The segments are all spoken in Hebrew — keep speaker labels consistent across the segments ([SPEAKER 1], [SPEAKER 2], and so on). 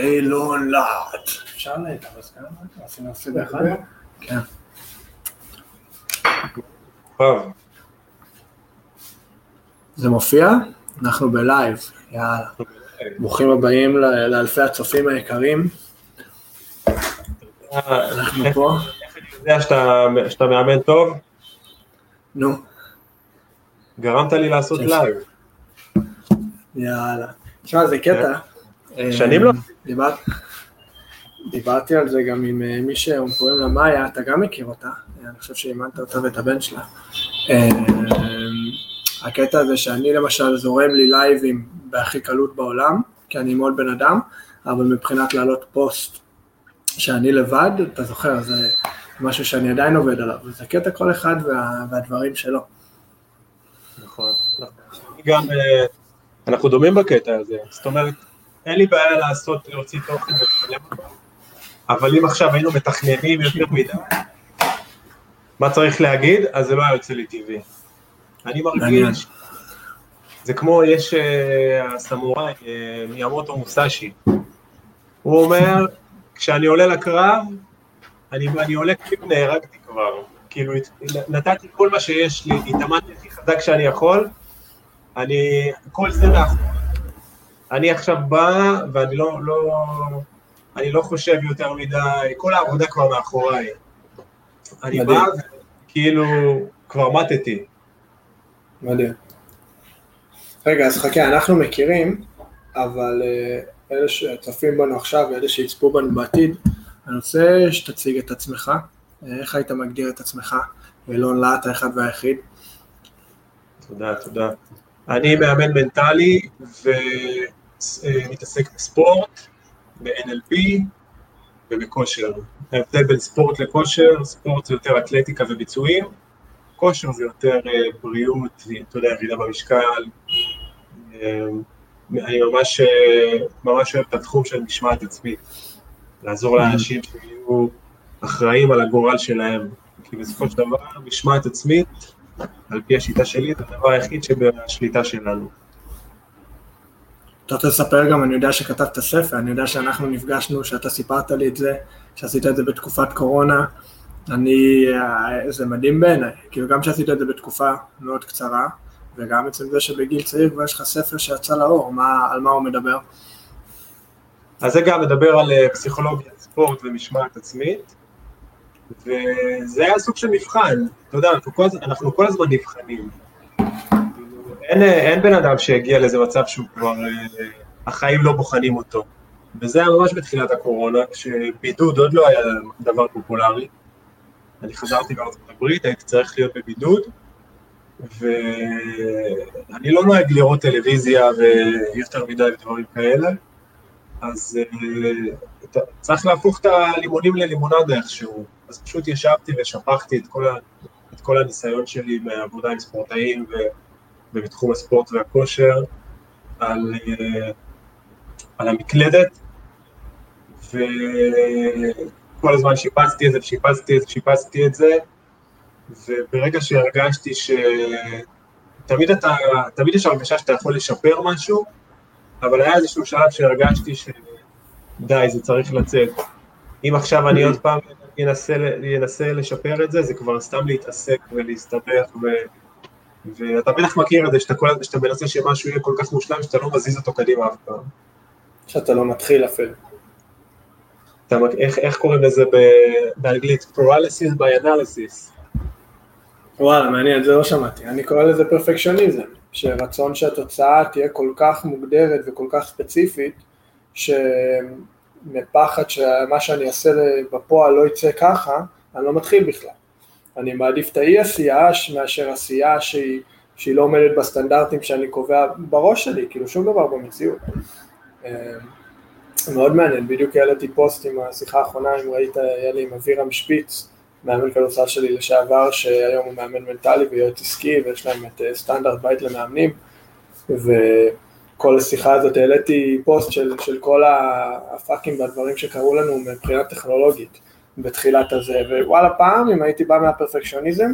[SPEAKER 1] אילון להט. אפשר להתארס כאן? עשינו סדר אחד? כן.
[SPEAKER 2] טוב,
[SPEAKER 1] זה מופיע? אנחנו בלייב, יאללה. ברוכים הבאים ל- לאלפי הצופים היקרים, אנחנו פה.
[SPEAKER 2] איך אני יודע שאתה, מאמן טוב?
[SPEAKER 1] נו,
[SPEAKER 2] גרמת לי לעשות
[SPEAKER 1] כן.
[SPEAKER 2] לייב.
[SPEAKER 1] יאללה. תשמע, זה קטע.
[SPEAKER 2] שנים לא?
[SPEAKER 1] אה, דיבר- דיברתי על זה גם עם אה, מי שקוראים לה מאיה, אתה גם מכיר אותה, אה, אני חושב שאימנת אותה ואת הבן שלה. אה, הקטע הזה שאני למשל זורם לי לייבים בהכי קלות בעולם, כי אני מאוד בן אדם, אבל מבחינת להעלות פוסט שאני לבד, אתה זוכר, זה משהו שאני עדיין עובד עליו, וזה קטע כל אחד וה, והדברים שלו.
[SPEAKER 2] נכון. נכון. גם, אה, אנחנו דומים בקטע הזה, זאת אומרת, אין לי בעיה לעשות, להוציא תוכן ולצלם אותו, אבל אם עכשיו היינו מתכננים יותר מדי, מה צריך להגיד, אז זה לא היה יוצא לי טבעי. אני. מרגיש, זה כמו, יש אה, הסמוראי, אה, מיאמוטו מוסאשי, הוא אומר, כשאני עולה לקרב, אני, אני עולה כאילו נהרגתי כבר, כאילו נתתי כל מה שיש לי, התאמנתי הכי חזק שאני יכול, אני, כל זה מאחורי. אני עכשיו בא, ואני לא, לא, אני לא חושב יותר מדי, כל העבודה כבר מאחוריי. אני
[SPEAKER 1] מדהים.
[SPEAKER 2] בא, כאילו, כבר מתתי.
[SPEAKER 1] מדהים. רגע, אז חכה, אנחנו מכירים, אבל אה, אלה שצופים בנו עכשיו ואלה שיצפו בנו בעתיד, אני רוצה שתציג את עצמך, אה, איך היית מגדיר את עצמך, אילון להט האחד והיחיד.
[SPEAKER 2] תודה, תודה. אני מאמן מנטלי ומתעסק בספורט, ב-NLP ובכושר. ההבדל בין ספורט לכושר, ספורט זה יותר אתלטיקה וביצועים, כושר זה יותר אה, בריאות, אתה יודע, ירידה במשקל. אה, אני ממש, אה, ממש אוהב את התחום של משמעת עצמית, לעזור לאנשים שיהיו אחראים על הגורל שלהם, כי בסופו של דבר משמעת עצמית על פי השיטה שלי, זה הדבר היחיד שבשליטה שלנו.
[SPEAKER 1] אתה רוצה לספר גם, אני יודע שכתבת ספר, אני יודע שאנחנו נפגשנו, שאתה סיפרת לי את זה, שעשית את זה בתקופת קורונה, אני, אה, זה מדהים בעיניי, כאילו גם שעשית את זה בתקופה מאוד קצרה, וגם אצל זה שבגיל צעיר כבר יש לך ספר שיצא לאור, מה, על מה הוא מדבר?
[SPEAKER 2] אז זה גם מדבר על אה, פסיכולוגיית ספורט ומשמעת עצמית, וזה היה סוג של מבחן, אתה יודע, אנחנו כל הזמן נבחנים. אין, אה, אין בן אדם שהגיע לאיזה מצב שהוא כבר, אה, החיים לא בוחנים אותו. וזה היה ממש בתחילת הקורונה, כשבידוד עוד לא היה דבר פופולרי. אני חזרתי מארצות הברית, הייתי צריך להיות בבידוד, ואני לא נוהג לראות טלוויזיה ויותר מדי דברים כאלה, אז אה, צריך להפוך את הלימונים ללימונדה איכשהו. אז פשוט ישבתי ושפכתי את כל, ה, את כל הניסיון שלי מעבודה עם ספורטאים ו, ובתחום הספורט והכושר על, אה, על המקלדת, וכל הזמן שיפצתי את זה ושיפצתי את זה ושיפצתי את זה, וברגע שהרגשתי ש... תמיד אתה, תמיד יש הרגשה שאתה יכול לשפר משהו, אבל היה איזשהו שלב שהרגשתי שדי, זה צריך לצאת. אם עכשיו אני עוד פעם אנסה לשפר את זה, זה כבר סתם להתעסק ולהסתבך, ו... ואתה בטח מכיר את זה, שאתה, כל... שאתה מנסה שמשהו יהיה כל כך מושלם, שאתה לא מזיז אותו קדימה אף פעם.
[SPEAKER 1] שאתה לא מתחיל אפילו.
[SPEAKER 2] אתה, איך, איך קוראים לזה ב... באנגלית? paralysis by analysis.
[SPEAKER 1] וואלה, מעניין, זה לא שמעתי. אני קורא לזה פרפקציוניזם, שרצון שהתוצאה תהיה כל כך מוגדרת וכל כך ספציפית, שמפחד שמה שאני אעשה בפועל לא יצא ככה, אני לא מתחיל בכלל. אני מעדיף את האי עשייה מאשר עשייה שהיא, שהיא לא עומדת בסטנדרטים שאני קובע בראש שלי, כאילו שום דבר במציאות. אה, מאוד מעניין, בדיוק העליתי פוסט עם השיחה האחרונה, אם ראית, היה לי עם אבירם שפיץ, מאמן כדורסל שלי לשעבר, שהיום הוא מאמן מנטלי ויועץ עסקי, ויש להם את אה, סטנדרט בית למאמנים, וכל השיחה הזאת העליתי פוסט של, של כל הפאקים והדברים שקרו לנו מבחינה טכנולוגית בתחילת הזה, ווואלה פעם, אם הייתי בא מהפרפקציוניזם,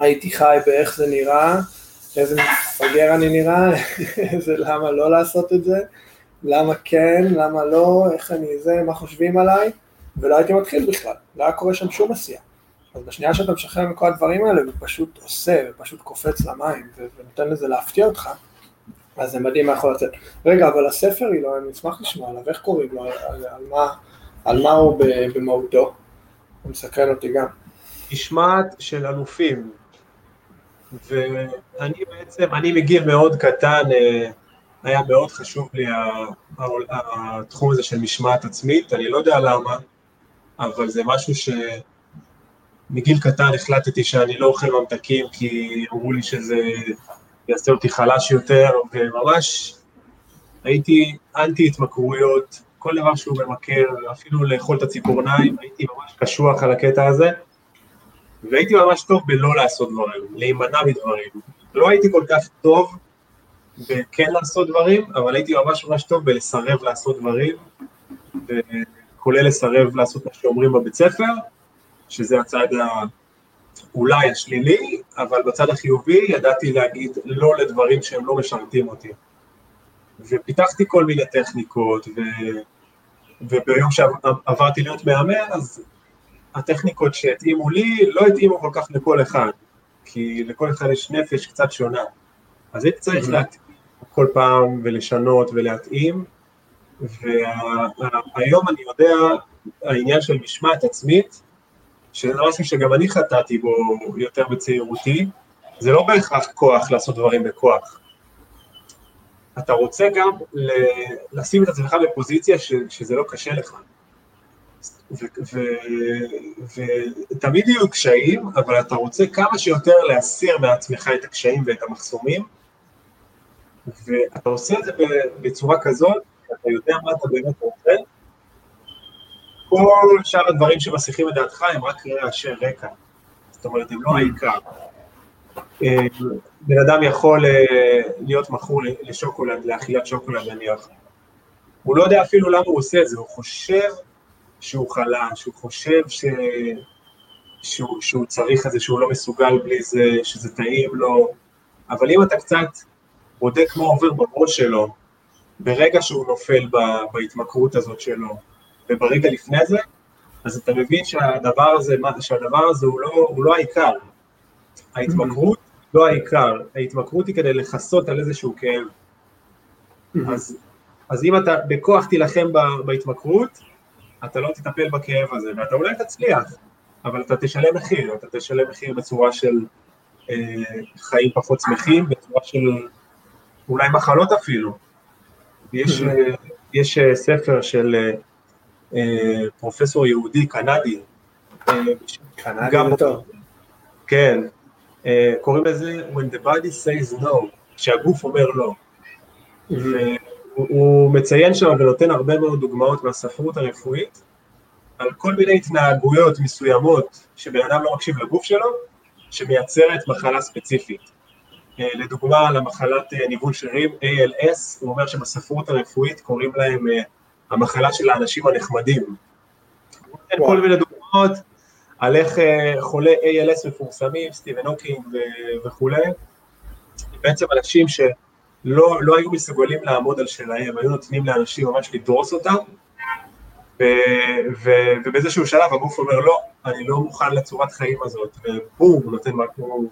[SPEAKER 1] הייתי חי באיך זה נראה, איזה מפגר אני נראה, איזה למה לא לעשות את זה, למה כן, למה לא, איך אני זה, מה חושבים עליי, ולא הייתי מתחיל בכלל, לא היה קורה שם שום עשייה. אז בשנייה שאתה משחרר מכל הדברים האלה, ופשוט עושה, ופשוט קופץ למים, ונותן לזה להפתיע אותך, אז זה מדהים מה יכול לצאת. רגע, אבל הספר, לא, אני אשמח לשמוע עליו, איך קוראים לו, על, על, על, מה, על מה הוא במהותו? הוא מסקרן אותי גם.
[SPEAKER 2] משמעת של אלופים, ואני בעצם, אני מגיל מאוד קטן, אה, היה מאוד חשוב לי התחום הזה של משמעת עצמית, אני לא יודע למה, אבל זה משהו שמגיל קטן החלטתי שאני לא אוכל ממתקים כי אמרו לי שזה יעשה אותי חלש יותר, וממש הייתי אנטי התמכרויות, כל דבר שהוא ממכר, אפילו לאכול את הציפורניים, הייתי ממש קשוח על הקטע הזה, והייתי ממש טוב בלא לעשות דברים, להימנע מדברים. לא הייתי כל כך טוב בכן לעשות דברים, אבל הייתי ממש ממש טוב בלסרב לעשות דברים, כולל לסרב לעשות מה שאומרים בבית ספר, שזה הצד אולי השלילי, אבל בצד החיובי ידעתי להגיד לא לדברים שהם לא משרתים אותי. ופיתחתי כל מיני טכניקות, ו... וביום שעברתי להיות מאמן, אז הטכניקות שהתאימו לי לא התאימו כל כך לכל אחד, כי לכל אחד יש נפש קצת שונה. אז הייתי צריך להתאים כל פעם ולשנות ולהתאים, והיום אני יודע, העניין של משמעת עצמית, שזה משהו שגם אני חטאתי בו יותר בצעירותי, זה לא בהכרח כוח לעשות דברים בכוח. אתה רוצה גם לשים את עצמך בפוזיציה ש, שזה לא קשה לך. ותמיד יהיו קשיים, אבל אתה רוצה כמה שיותר להסיר מעצמך את הקשיים ואת המחסומים, ואתה עושה את זה בצורה כזאת, אתה יודע מה אתה באמת רוצה, כל שאר הדברים שמסיחים את דעתך הם רק רעשי רקע, זאת אומרת הם לא העיקר. אה, בן אדם יכול אה, להיות מכור לשוקולד, לאכילת שוקולד נניח, הוא לא יודע אפילו למה הוא עושה את זה, הוא חושב שהוא חלש, הוא חושב ש... שהוא, שהוא צריך את זה, שהוא לא מסוגל בלי זה, שזה טעים לו, אבל אם אתה קצת בודק מה עובר בראש שלו ברגע שהוא נופל בהתמכרות הזאת שלו, וברגע לפני זה, אז אתה מבין שהדבר הזה, שהדבר הזה הוא לא, הוא לא העיקר. ההתמכרות לא העיקר, ההתמכרות היא כדי לכסות על איזשהו כאב. אז, אז אם אתה בכוח תילחם בהתמכרות, אתה לא תטפל בכאב הזה, ואתה אולי תצליח, אבל אתה תשלם מחיר, אתה תשלם מחיר בצורה של אה, חיים פחות שמחים, בצורה של אולי מחלות אפילו. יש, אה, יש אה, ספר של אה, אה, פרופסור יהודי קנדי,
[SPEAKER 1] אה, קנדי טוב.
[SPEAKER 2] כן, קוראים לזה When the body says no, כשהגוף אומר לא. הוא מציין שם ונותן הרבה מאוד דוגמאות מהספרות הרפואית על כל מיני התנהגויות מסוימות שבן אדם לא מקשיב לגוף שלו, שמייצרת מחלה ספציפית. לדוגמה, למחלת ניוון שרירים, ALS, הוא אומר שבספרות הרפואית קוראים להם המחלה של האנשים הנחמדים. הוא נותן כל מיני דוגמאות על איך חולי ALS מפורסמים, סטיבן הוקינג וכולי, בעצם אנשים ש... לא, היו מסוגלים לעמוד על שלהם, היו נותנים לאנשים ממש לדרוס אותם, ו, ו, ובאיזשהו שלב הגוף אומר לא, אני לא מוכן לצורת חיים הזאת, ובום, הוא נותן, הוא,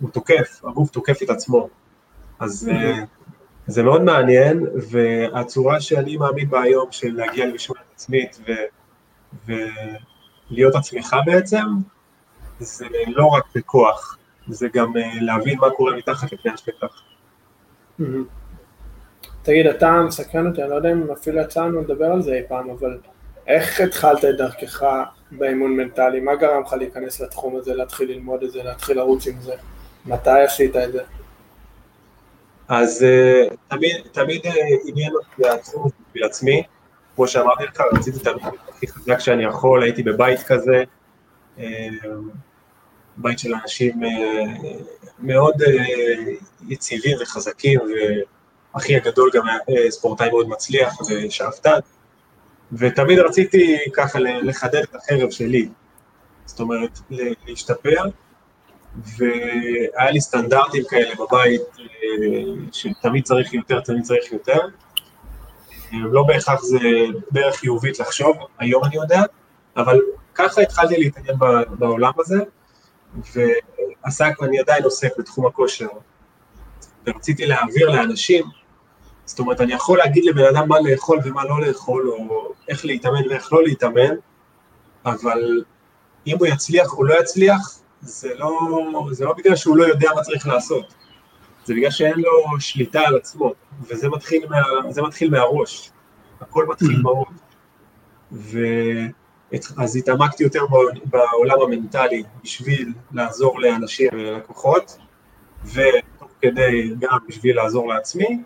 [SPEAKER 2] הוא תוקף, הגוף תוקף את עצמו. אז mm-hmm. זה מאוד מעניין, והצורה שאני מאמין בה היום של להגיע למשמעת עצמית ו, ולהיות עצמך בעצם, זה לא רק בכוח, זה גם אה, להבין מה קורה מתחת לפני השטח.
[SPEAKER 1] תגיד, אתה מסקרן אותי, אני לא יודע אם אפילו יצא לנו לדבר על זה אי פעם, אבל איך התחלת את דרכך באימון מנטלי? מה גרם לך להיכנס לתחום הזה, להתחיל ללמוד את זה, להתחיל לרוץ עם זה? מתי עשית את זה?
[SPEAKER 2] אז uh, תמיד, תמיד uh, עניין אותי התחום הזה בשביל עצמי, כמו שאמרתי לך, רציתי תמיד הכי חזק שאני יכול, הייתי בבית כזה, uh, בית של אנשים uh, מאוד uh, יציבים וחזקים, ואחי הגדול גם היה ספורטאי מאוד מצליח ושאפתן, ותמיד רציתי ככה לחדד את החרב שלי, זאת אומרת, להשתפר, והיה לי סטנדרטים כאלה בבית, שתמיד צריך יותר, תמיד צריך יותר, לא בהכרח זה דרך חיובית לחשוב, היום אני יודע, אבל ככה התחלתי להתעניין בעולם הזה, ועסק, ואני עדיין עוסק בתחום הכושר, ורציתי להעביר לאנשים, זאת אומרת, אני יכול להגיד לבן אדם מה לאכול ומה לא לאכול, או איך להתאמן ואיך לא להתאמן, אבל אם הוא יצליח או לא יצליח, זה לא, זה לא בגלל שהוא לא יודע מה צריך לעשות, זה בגלל שאין לו שליטה על עצמו, וזה מתחיל, מה, מתחיל מהראש, הכל מתחיל mm-hmm. בראש. אז התעמקתי יותר בעולם המנטלי בשביל לעזור לאנשים וללקוחות, ותוך כדי גם בשביל לעזור לעצמי,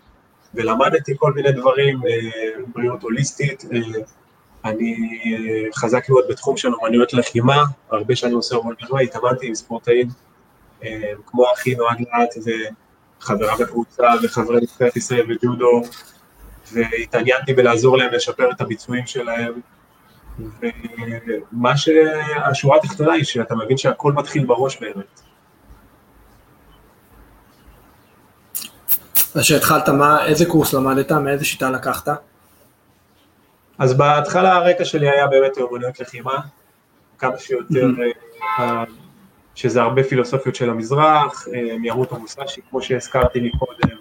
[SPEAKER 2] ולמדתי כל מיני דברים, אה, בריאות הוליסטית, אה, אני אה, חזק מאוד בתחום של אומנויות לחימה, הרבה שנים עושה אומנויות לחימה, התאמנתי עם ספורטאים כמו אחי נועד לאט וחברה בקבוצה וחברי נבחרת ישראל בג'ודו, והתעניינתי בלעזור להם לשפר את הביצועים שלהם, ומה שהשורה התחתונה היא שאתה מבין שהכל מתחיל בראש באמת.
[SPEAKER 1] אז כשהתחלת, מה, איזה קורס למדת, מאיזה שיטה לקחת?
[SPEAKER 2] אז בהתחלה הרקע שלי היה באמת אמנויות לחימה, כמה שיותר, שזה הרבה פילוסופיות של המזרח, אה, מימוטו מוסאשי, כמו שהזכרתי מקודם.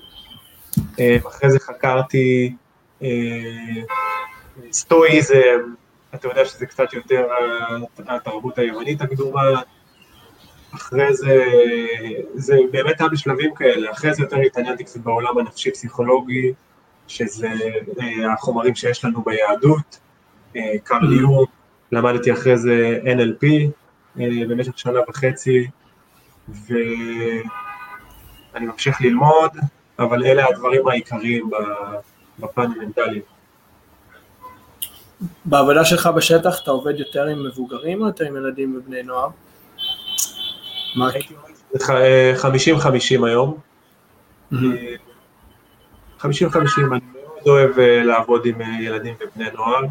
[SPEAKER 2] אה, אחרי זה חקרתי סטואיזם, אתה יודע שזה קצת יותר התרבות היוונית הקדומה, אחרי זה, זה באמת היה בשלבים כאלה, אחרי זה יותר התעניינתי קצת בעולם הנפשי-פסיכולוגי, שזה אה, החומרים שיש לנו ביהדות, אה, קרליום, למדתי אחרי זה NLP אה, במשך שנה וחצי, ואני ממשיך ללמוד, אבל אלה הדברים העיקריים בפן המנטלי.
[SPEAKER 1] בעבודה שלך בשטח אתה עובד יותר עם מבוגרים או יותר עם ילדים ובני נוער?
[SPEAKER 2] חמישים חמישים היום. חמישים חמישים, אני מאוד אוהב אה, לעבוד עם אה, ילדים ובני נוער, אה,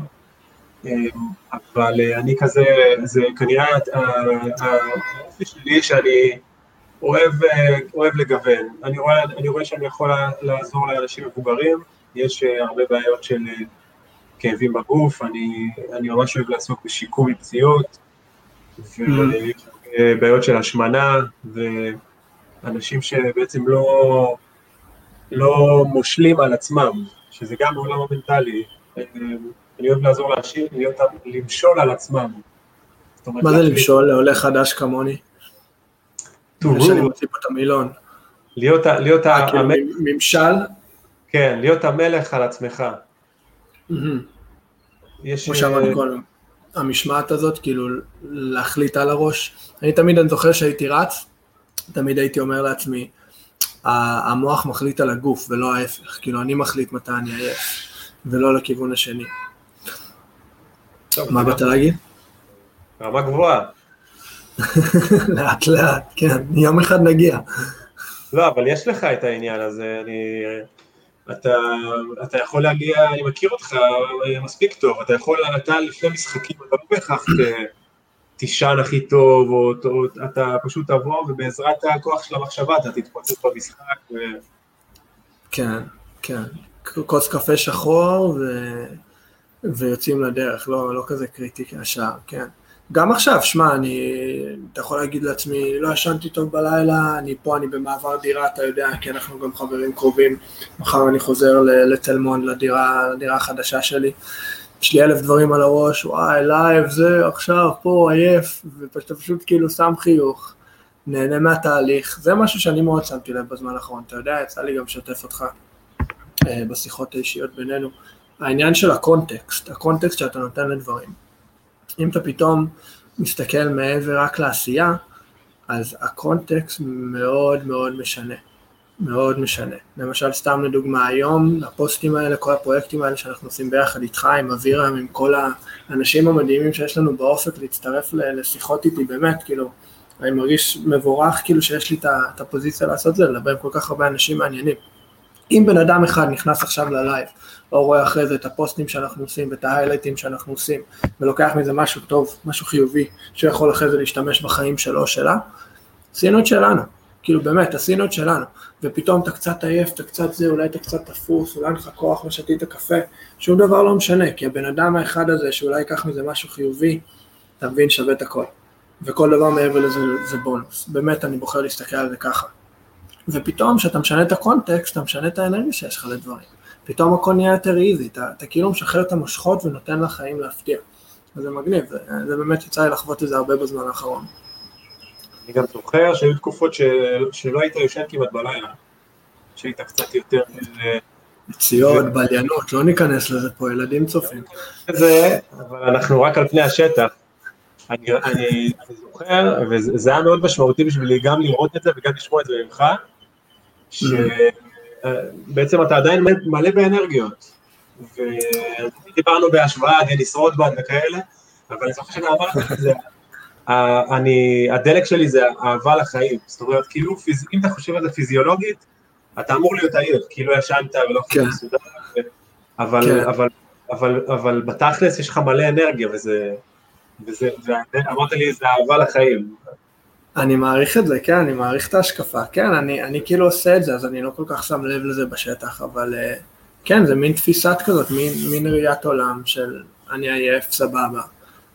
[SPEAKER 2] אבל אני כזה, זה כנראה האופי שלי שאני אוהב, אוהב לגוון. אני רואה, אני רואה שאני יכול לעזור לאנשים מבוגרים, יש הרבה בעיות של כאבים בגוף, אני, אני ממש אוהב לעסוק בשיקום מפציעות, ובעיות של השמנה, ואנשים שבעצם לא, לא מושלים על עצמם, שזה גם בעולם המנטלי. אני אוהב לעזור לאנשים להיות, למשול על עצמם.
[SPEAKER 1] מה זה למשול לעולה חדש כמוני? שאני מוציא פה את המילון.
[SPEAKER 2] להיות, להיות
[SPEAKER 1] אה, המלך. ממשל?
[SPEAKER 2] כן, להיות המלך על עצמך.
[SPEAKER 1] יש... כמו שאמרתי אה, קודם, המשמעת הזאת, כאילו להחליט על הראש. אני תמיד, אני זוכר שהייתי רץ, תמיד הייתי אומר לעצמי, המוח מחליט על הגוף ולא ההפך, כאילו אני מחליט מתי אני עייף, ולא לכיוון השני. מה באת להגיד?
[SPEAKER 2] רמה גבוהה.
[SPEAKER 1] לאט לאט, כן, יום אחד נגיע.
[SPEAKER 2] לא, אבל יש לך את העניין הזה, אני... אתה, אתה יכול להגיע, אני מכיר אותך מספיק טוב, אתה יכול, אתה לפני משחקים, אתה לא בהכרח תישן הכי טוב, או, או אתה פשוט תבוא ובעזרת הכוח של המחשבה אתה תתפוצץ במשחק. ו...
[SPEAKER 1] כן, כן, כוס קפה שחור ו... ויוצאים לדרך, לא, לא כזה קריטי השער, כן. גם עכשיו, שמע, אני, אתה יכול להגיד לעצמי, לא ישנתי טוב בלילה, אני פה, אני במעבר דירה, אתה יודע, כי אנחנו גם חברים קרובים, מחר אני חוזר לתל מונד, לדירה, לדירה החדשה שלי. יש לי אלף דברים על הראש, וואי, לייב, זה, עכשיו, פה, עייף, ואתה פשוט כאילו שם חיוך, נהנה מהתהליך, זה משהו שאני מאוד שמתי לב בזמן האחרון, אתה יודע, יצא לי גם לשתף אותך אה, בשיחות האישיות בינינו. העניין של הקונטקסט, הקונטקסט שאתה נותן לדברים. אם אתה פתאום מסתכל מעבר רק לעשייה, אז הקונטקסט מאוד מאוד משנה, מאוד משנה. למשל, סתם לדוגמה, היום, הפוסטים האלה, כל הפרויקטים האלה שאנחנו עושים ביחד איתך, עם אבירם, עם כל האנשים המדהימים שיש לנו באופק להצטרף לשיחות איתי, באמת, כאילו, אני מרגיש מבורך, כאילו, שיש לי את הפוזיציה לעשות זה, לדבר עם כל כך הרבה אנשים מעניינים. אם בן אדם אחד נכנס עכשיו ללייב, או רואה אחרי זה את הפוסטים שאנחנו עושים ואת ההיילייטים שאנחנו עושים, ולוקח מזה משהו טוב, משהו חיובי, שיכול אחרי זה להשתמש בחיים שלו או שלה, עשינו את שלנו. כאילו באמת, עשינו את שלנו, ופתאום אתה קצת עייף, אתה קצת זה, אולי אתה קצת תפוס, אולי אין לך כוח, לא שתית קפה, שום דבר לא משנה, כי הבן אדם האחד הזה, שאולי ייקח מזה משהו חיובי, אתה מבין, שווה את הכל. וכל דבר מעבר לזה זה בונוס. באמת, אני בוחר להסתכל על זה ככה. ופתאום כשאתה משנה את הקונטקסט, אתה משנה את האנרגיה שיש לך לדברים. פתאום הכל נהיה יותר איזי, אתה, אתה כאילו משחרר את המושכות ונותן לחיים להפתיע. וזה מגניב, זה, זה באמת יצא לי לחוות את זה הרבה בזמן האחרון.
[SPEAKER 2] אני גם זוכר שהיו תקופות של, שלא היית יושן כמעט בלילה, שהיית קצת יותר...
[SPEAKER 1] יציאות, בליינות, לא ניכנס לזה פה, ילדים צופים.
[SPEAKER 2] זה, אבל אנחנו רק על פני השטח. אני, אני, אני זוכר, וזה היה מאוד משמעותי בשבילי גם לראות את זה וגם לשמוע את זה ממך, שבעצם אתה עדיין מלא באנרגיות. ודיברנו בהשוואה, דניס רוטבן וכאלה, אבל אני זוכר שאני אמר לך את זה, אני, הדלק שלי זה אהבה לחיים, זאת אומרת, כאילו, אם אתה חושב על זה פיזיולוגית, אתה אמור להיות עייף, כאילו ישנת ולא כן. מסודר, אבל, כן. אבל, אבל, אבל בתכלס יש לך מלא אנרגיה, וזה, וזה, ואמרת לי, זה אהבה לחיים.
[SPEAKER 1] אני מעריך את זה, כן, אני מעריך את ההשקפה, כן, אני, אני כאילו עושה את זה, אז אני לא כל כך שם לב לזה בשטח, אבל uh, כן, זה מין תפיסת כזאת, מין, מין ראיית עולם של אני עייף, סבבה.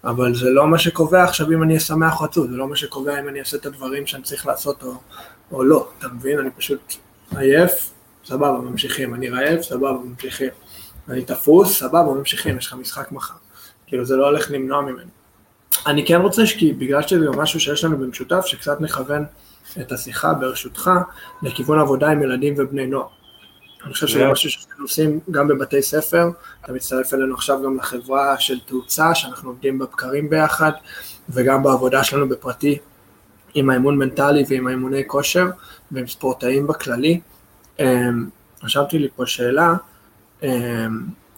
[SPEAKER 1] אבל זה לא מה שקובע עכשיו אם אני אהיה שמח או עצוב, זה לא מה שקובע אם אני אעשה את הדברים שאני צריך לעשות או, או לא, אתה מבין? אני פשוט עייף, סבבה, ממשיכים, אני רעב, סבבה, ממשיכים. אני תפוס, סבבה, ממשיכים, יש לך משחק מחר. כאילו זה לא הולך למנוע ממני. אני כן רוצה שכי בגלל שזה משהו שיש לנו במשותף, שקצת נכוון את השיחה ברשותך לכיוון עבודה עם ילדים ובני נוער. אני חושב שזה משהו שאנחנו עושים גם בבתי ספר, אתה מצטרף אלינו עכשיו גם לחברה של תאוצה, שאנחנו עובדים בבקרים ביחד, וגם בעבודה שלנו בפרטי, עם האימון מנטלי ועם האימוני כושר, ועם ספורטאים בכללי. אמ, רשמתי לי פה שאלה, אמ,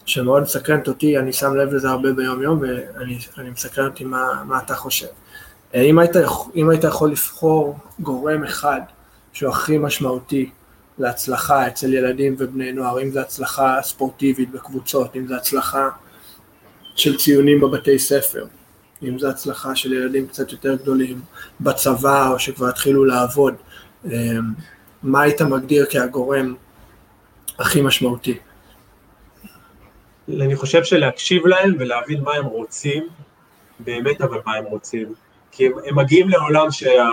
[SPEAKER 1] שמאוד מסקרנת אותי, אני שם לב לזה הרבה ביום יום, ואני מסקרן אותי מה, מה אתה חושב. אם היית, אם היית יכול לבחור גורם אחד שהוא הכי משמעותי להצלחה אצל ילדים ובני נוער, אם זה הצלחה ספורטיבית בקבוצות, אם זה הצלחה של ציונים בבתי ספר, אם זה הצלחה של ילדים קצת יותר גדולים בצבא או שכבר התחילו לעבוד, אמ, מה היית מגדיר כהגורם הכי משמעותי?
[SPEAKER 2] אני חושב שלהקשיב להם ולהבין מה הם רוצים, באמת אבל מה הם רוצים. כי הם, הם מגיעים לעולם שה...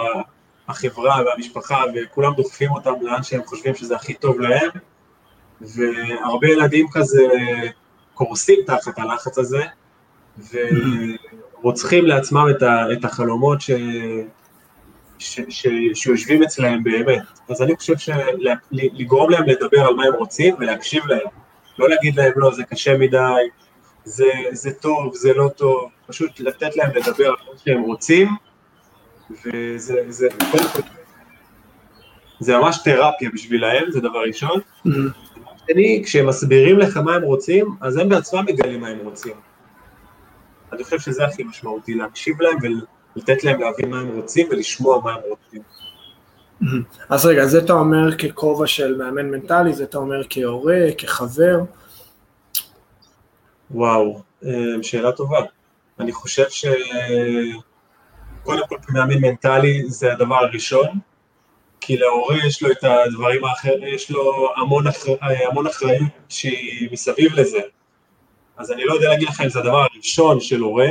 [SPEAKER 2] החברה והמשפחה וכולם דוחפים אותם לאן שהם חושבים שזה הכי טוב להם, והרבה ילדים כזה קורסים תחת הלחץ הזה, ורוצחים לעצמם את, ה, את החלומות ש, ש, ש, שיושבים אצלהם באמת. אז אני חושב שלגרום להם לדבר על מה הם רוצים ולהקשיב להם, לא להגיד להם לא, זה קשה מדי, זה, זה טוב, זה לא טוב, פשוט לתת להם לדבר על מה שהם רוצים, וזה זה, זה ממש תרפיה בשבילהם, זה דבר ראשון. Mm-hmm. שני, כשהם מסבירים לך מה הם רוצים, אז הם בעצמם מגלים מה הם רוצים. אני חושב שזה הכי משמעותי, להקשיב להם ולתת להם להבין מה הם רוצים ולשמוע מה הם רוצים.
[SPEAKER 1] אז רגע, זה אתה אומר ככובע של מאמן מנטלי, זה אתה אומר כהורה, כחבר?
[SPEAKER 2] וואו, אה, שאלה טובה. אני חושב ש... קודם כל כמאמן מנטלי זה הדבר הראשון, כי להורה יש לו את הדברים האחרים, יש לו המון, אחר, המון אחריות שהיא מסביב לזה. אז אני לא יודע להגיד לך אם זה הדבר הראשון של הורה,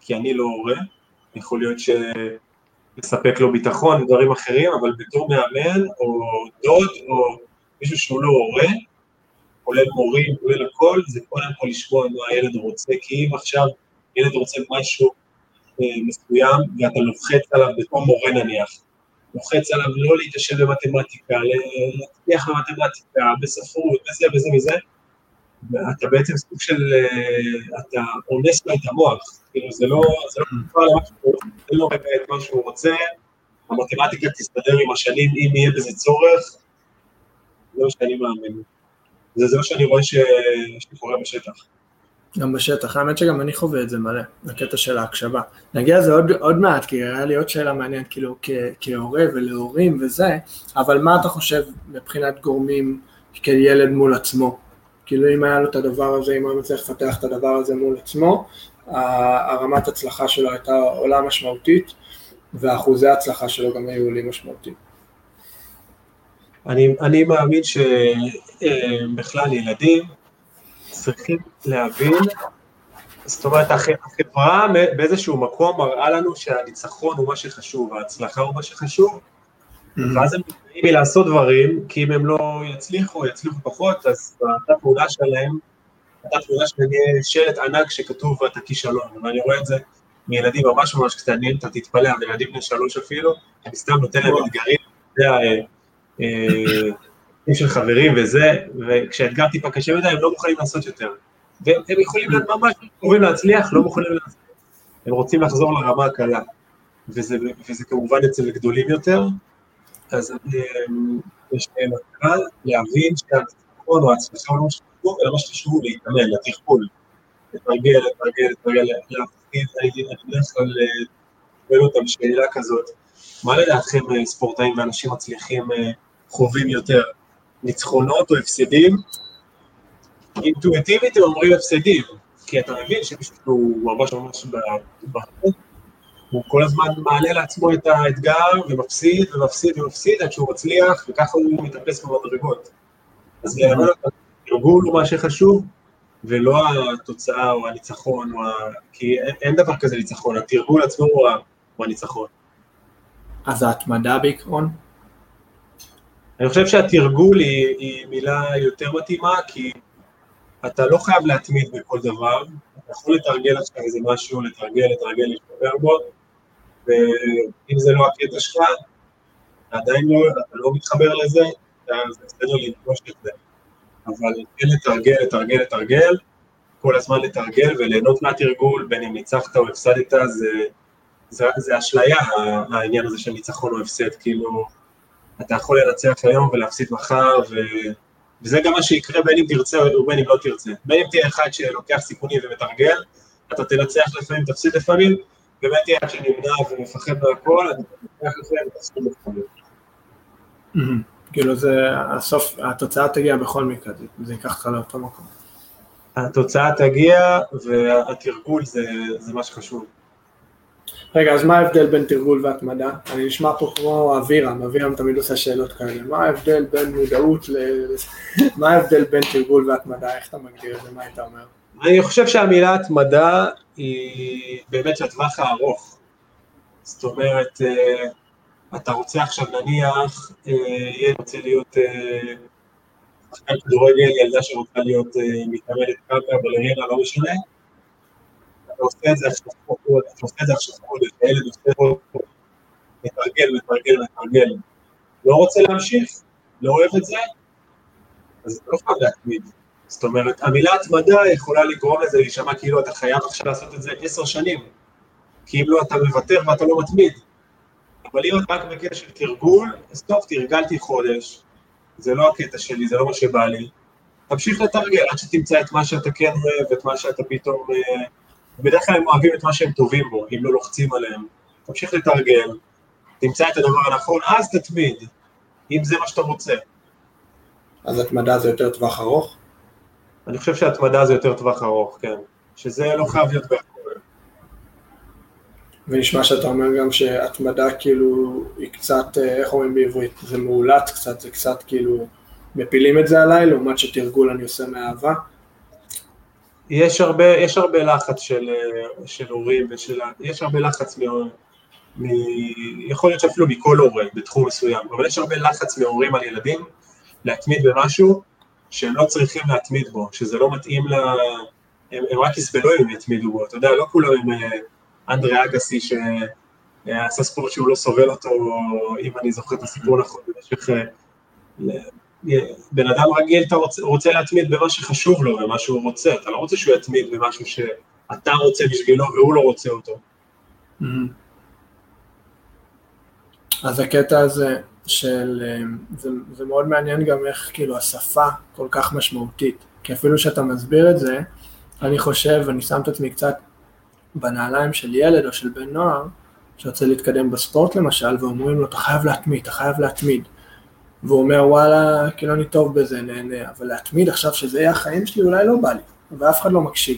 [SPEAKER 2] כי אני לא הורה, יכול להיות שלספק לו ביטחון ודברים אחרים, אבל בתור מאמן או דוד או מישהו שהוא לא הורה, כולל מורים, כולל הכל, זה קודם כל לשמוע מה הילד רוצה, כי אם עכשיו ילד רוצה משהו מסוים ואתה לוחץ עליו בתור מורה נניח, לוחץ עליו לא להתיישב במתמטיקה, להצליח במתמטיקה, בספרות, בזה וזה וזה, ואתה בעצם סוג של, אה, אתה אונס לו את המוח, כאילו זה לא, זה לא שהוא רוצה, זה לא את מה שהוא רוצה, המתמטיקה תסתדר עם השנים אם יהיה בזה צורך, זה מה שאני מאמין. זה, מה שאני רואה שקורה בשטח.
[SPEAKER 1] גם בשטח, האמת שגם אני חווה את זה מלא, הקטע של ההקשבה. נגיע לזה עוד, עוד מעט, כי היה לי עוד שאלה מעניינת, כאילו, כהורה ולהורים וזה, אבל מה אתה חושב מבחינת גורמים כילד מול עצמו? כאילו, אם היה לו את הדבר הזה, אם הוא היה מצליח לפתח את הדבר הזה מול עצמו, הרמת הצלחה שלו הייתה עולה משמעותית, ואחוזי ההצלחה שלו גם היו עולים משמעותית.
[SPEAKER 2] אני, אני מאמין שבכלל ילדים צריכים להבין, זאת אומרת החברה באיזשהו מקום מראה לנו שהניצחון הוא מה שחשוב, ההצלחה הוא מה שחשוב. ואז הם נמנעים מלעשות דברים, כי אם הם לא יצליחו, יצליחו פחות, אז באותה פעולה שלהם, באותה פעולה שלהם יהיה שלט ענק שכתוב אתה כישלון, ואני רואה את זה מילדים ממש ממש קטנים, אתה תתפלא, ילדים בני שלוש אפילו, אני סתם נותן להם אתגרים, אתה יודע, אה, אה, של חברים וזה, וכשהאתגר טיפה קשה מדי, הם לא מוכנים לעשות יותר. והם יכולים להיות ממש קרובים להצליח, לא מוכנים להצליח. הם רוצים לחזור לרמה הקלה, וזה, וזה כמובן אצל גדולים יותר, אז אה, יש מטרה להבין שהניצחון או ההצלחה לא חשוב, אלא מה שחשוב להתאמן, לתרגול, לתרגל, לתרגל, לתרגל, להפחיד, אני בדרך כלל שואל אותם שאלה כזאת, מה לדעתכם ספורטאים ואנשים מצליחים חווים יותר, ניצחונות או הפסדים? אינטואיטיבית הם אומרים הפסדים, כי אתה מבין שמישהו ממש ממש בחוץ, הוא כל הזמן מעלה לעצמו את האתגר ומפסיד ומפסיד ומפסיד עד שהוא מצליח וככה הוא מתאפס במדרגות. אז תרגול הוא מה שחשוב, ולא התוצאה או הניצחון, או ה... כי אין, אין דבר כזה ניצחון, התרגול עצמו הוא, הוא הניצחון.
[SPEAKER 1] אז ההתמדה בעיקרון?
[SPEAKER 2] אני חושב שהתרגול היא, היא מילה יותר מתאימה, כי אתה לא חייב להתמיד בכל דבר, אתה יכול לתרגל עכשיו איזה משהו, לתרגל, לתרגל, להשתפר בו, ואם זה לא הקטע שלך, עדיין לא, אתה לא מתחבר לזה, זה בסדר לנפוש את זה. אבל כן לתרגל, לתרגל, לתרגל, כל הזמן לתרגל וליהנות מהתרגול, בין אם ניצחת או הפסדת, זה, זה, זה אשליה, העניין הזה של ניצחון או הפסד, כאילו, אתה יכול לנצח היום ולהפסיד מחר, ו... וזה גם מה שיקרה בין אם תרצה או בין אם לא תרצה. בין אם תהיה אחד שלוקח סיכונים ומתרגל, אתה תנצח לפעמים, תפסיד לפעמים, תהיה אחד שנמנע ומפחד מהכל, אתה תנצח לפעמים ותפסיד
[SPEAKER 1] לפעמים. כאילו זה, הסוף, התוצאה תגיע בכל מקרה, זה ייקח אותך לאותו מקום.
[SPEAKER 2] התוצאה תגיע והתרגול זה, זה מה שחשוב.
[SPEAKER 1] רגע, אז מה ההבדל בין תרגול והתמדה? אני נשמע פה כמו אבירם, אבירם תמיד עושה שאלות כאלה. מה ההבדל בין מודעות ל... מה ההבדל בין תרגול והתמדה? איך אתה מגדיר את זה? מה היית אומר?
[SPEAKER 2] אני חושב שהמילה התמדה היא באמת לטווח הארוך. זאת אומרת, אה, אתה רוצה עכשיו נניח, אה, ילד רוצה להיות אה, שחקן כדורגל, ילדה שרוצה להיות מתאמנת קרקע, בלרינה, לא משנה, אתה עושה את זה עכשיו חודש, אתה עושה את זה עכשיו חודש, הילד עושה חודש, מתרגל, מתרגל, מתרגל, לא רוצה להמשיך, לא אוהב את זה, אז אתה לא חייב להתמיד. זאת אומרת, המילה התמדה יכולה לגרום לזה להישמע כאילו אתה חייב עכשיו לעשות את זה עשר שנים, כי אם לא אתה מוותר ואתה לא מתמיד. אבל להיות רק בקטע של תרגול, אז טוב, תרגלתי חודש, זה לא הקטע שלי, זה לא מה שבא לי. תמשיך לתרגל עד שתמצא את מה שאתה כן אוהב, את מה שאתה פתאום... אה, בדרך כלל הם אוהבים את מה שהם טובים בו, אם לא לוחצים עליהם. תמשיך לתרגל, תמצא את הדבר הנכון, אז תתמיד, אם זה מה שאתה רוצה.
[SPEAKER 1] אז התמדה זה יותר טווח ארוך?
[SPEAKER 2] אני חושב שהתמדה זה יותר טווח ארוך, כן. שזה לא חייב להיות בהכל.
[SPEAKER 1] ונשמע שאתה אומר גם שהתמדה כאילו היא קצת, אה, איך אומרים בעברית, זה מאולץ קצת, זה קצת כאילו מפילים את זה עליי, לעומת שתרגול אני עושה מאהבה.
[SPEAKER 2] יש הרבה, יש הרבה לחץ של, אה, של הורים ושל... יש הרבה לחץ מ... מ... יכול להיות שאפילו מכל הורה בתחום מסוים, אבל יש הרבה לחץ מהורים על ילדים להתמיד במשהו שהם לא צריכים להתמיד בו, שזה לא מתאים ל... הם, הם רק יסבלו אם הם יתמידו בו, אתה יודע, לא כולם הם אה, אנדרי אגסי שעשה ספורט שהוא לא סובל אותו, אם אני זוכר את הסיפור נכון, במשך... אה, בן אדם רגיל אתה רוצה, רוצה להתמיד במה שחשוב לו, במה שהוא רוצה, אתה לא רוצה שהוא יתמיד במשהו שאתה רוצה בשבילו והוא לא רוצה אותו. Mm-hmm.
[SPEAKER 1] אז הקטע הזה של, אה, זה, זה מאוד מעניין גם איך כאילו השפה כל כך משמעותית, כי אפילו שאתה מסביר את זה, אני חושב, אני שם את עצמי קצת בנעליים של ילד או של בן נוער, שרוצה להתקדם בספורט למשל, ואומרים לו, אתה חייב להתמיד, אתה חייב להתמיד. והוא אומר, וואלה, כאילו אני טוב בזה, נהנה, אבל להתמיד עכשיו שזה יהיה החיים שלי, אולי לא בא לי, ואף אחד לא מקשיב.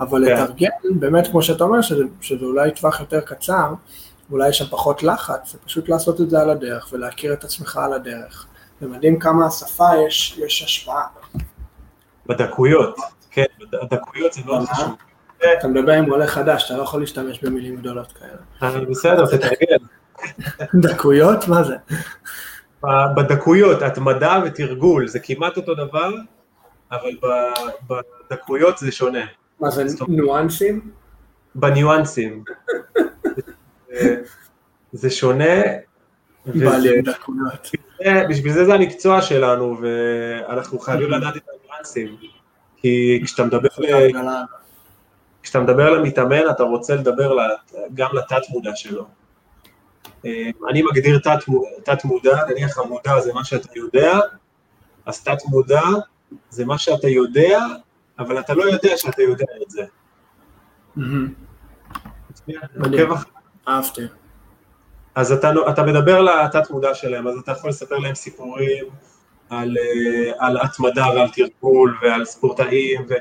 [SPEAKER 1] אבל. כן. לתרגל, באמת, כמו שאתה אומר, שזה, שזה אולי טווח יותר קצר, אולי יש שם פחות לחץ, זה פשוט לעשות את זה על הדרך, ולהכיר את עצמך על הדרך, זה מדהים כמה השפה יש, יש השפעה.
[SPEAKER 2] בדקויות, כן, בדקויות זה מאוד חשוב.
[SPEAKER 1] אתה מדבר עם עולה חדש, אתה לא יכול להשתמש במילים גדולות כאלה.
[SPEAKER 2] אה, בסדר, תתרגל.
[SPEAKER 1] דקויות? מה זה?
[SPEAKER 2] בדקויות, התמדה ותרגול, זה כמעט אותו דבר, אבל בדקויות זה שונה.
[SPEAKER 1] מה זה, ניואנסים?
[SPEAKER 2] בניואנסים. זה שונה. בשביל זה זה המקצוע שלנו, ואנחנו חייבים לדעת את הניואנסים. כי כשאתה מדבר, כשאתה מדבר למתאמן, אתה רוצה לדבר גם לתת מודע שלו. אני מגדיר תת מודע, נניח המודע זה מה שאתה יודע, אז תת מודע זה מה שאתה יודע, אבל אתה לא יודע שאתה יודע את זה.
[SPEAKER 1] אהבתי.
[SPEAKER 2] אז אתה, אתה מדבר לתת מודע שלהם, אז אתה יכול לספר להם סיפורים על, על התמדה ועל תרגול ועל ספורטאים, ו,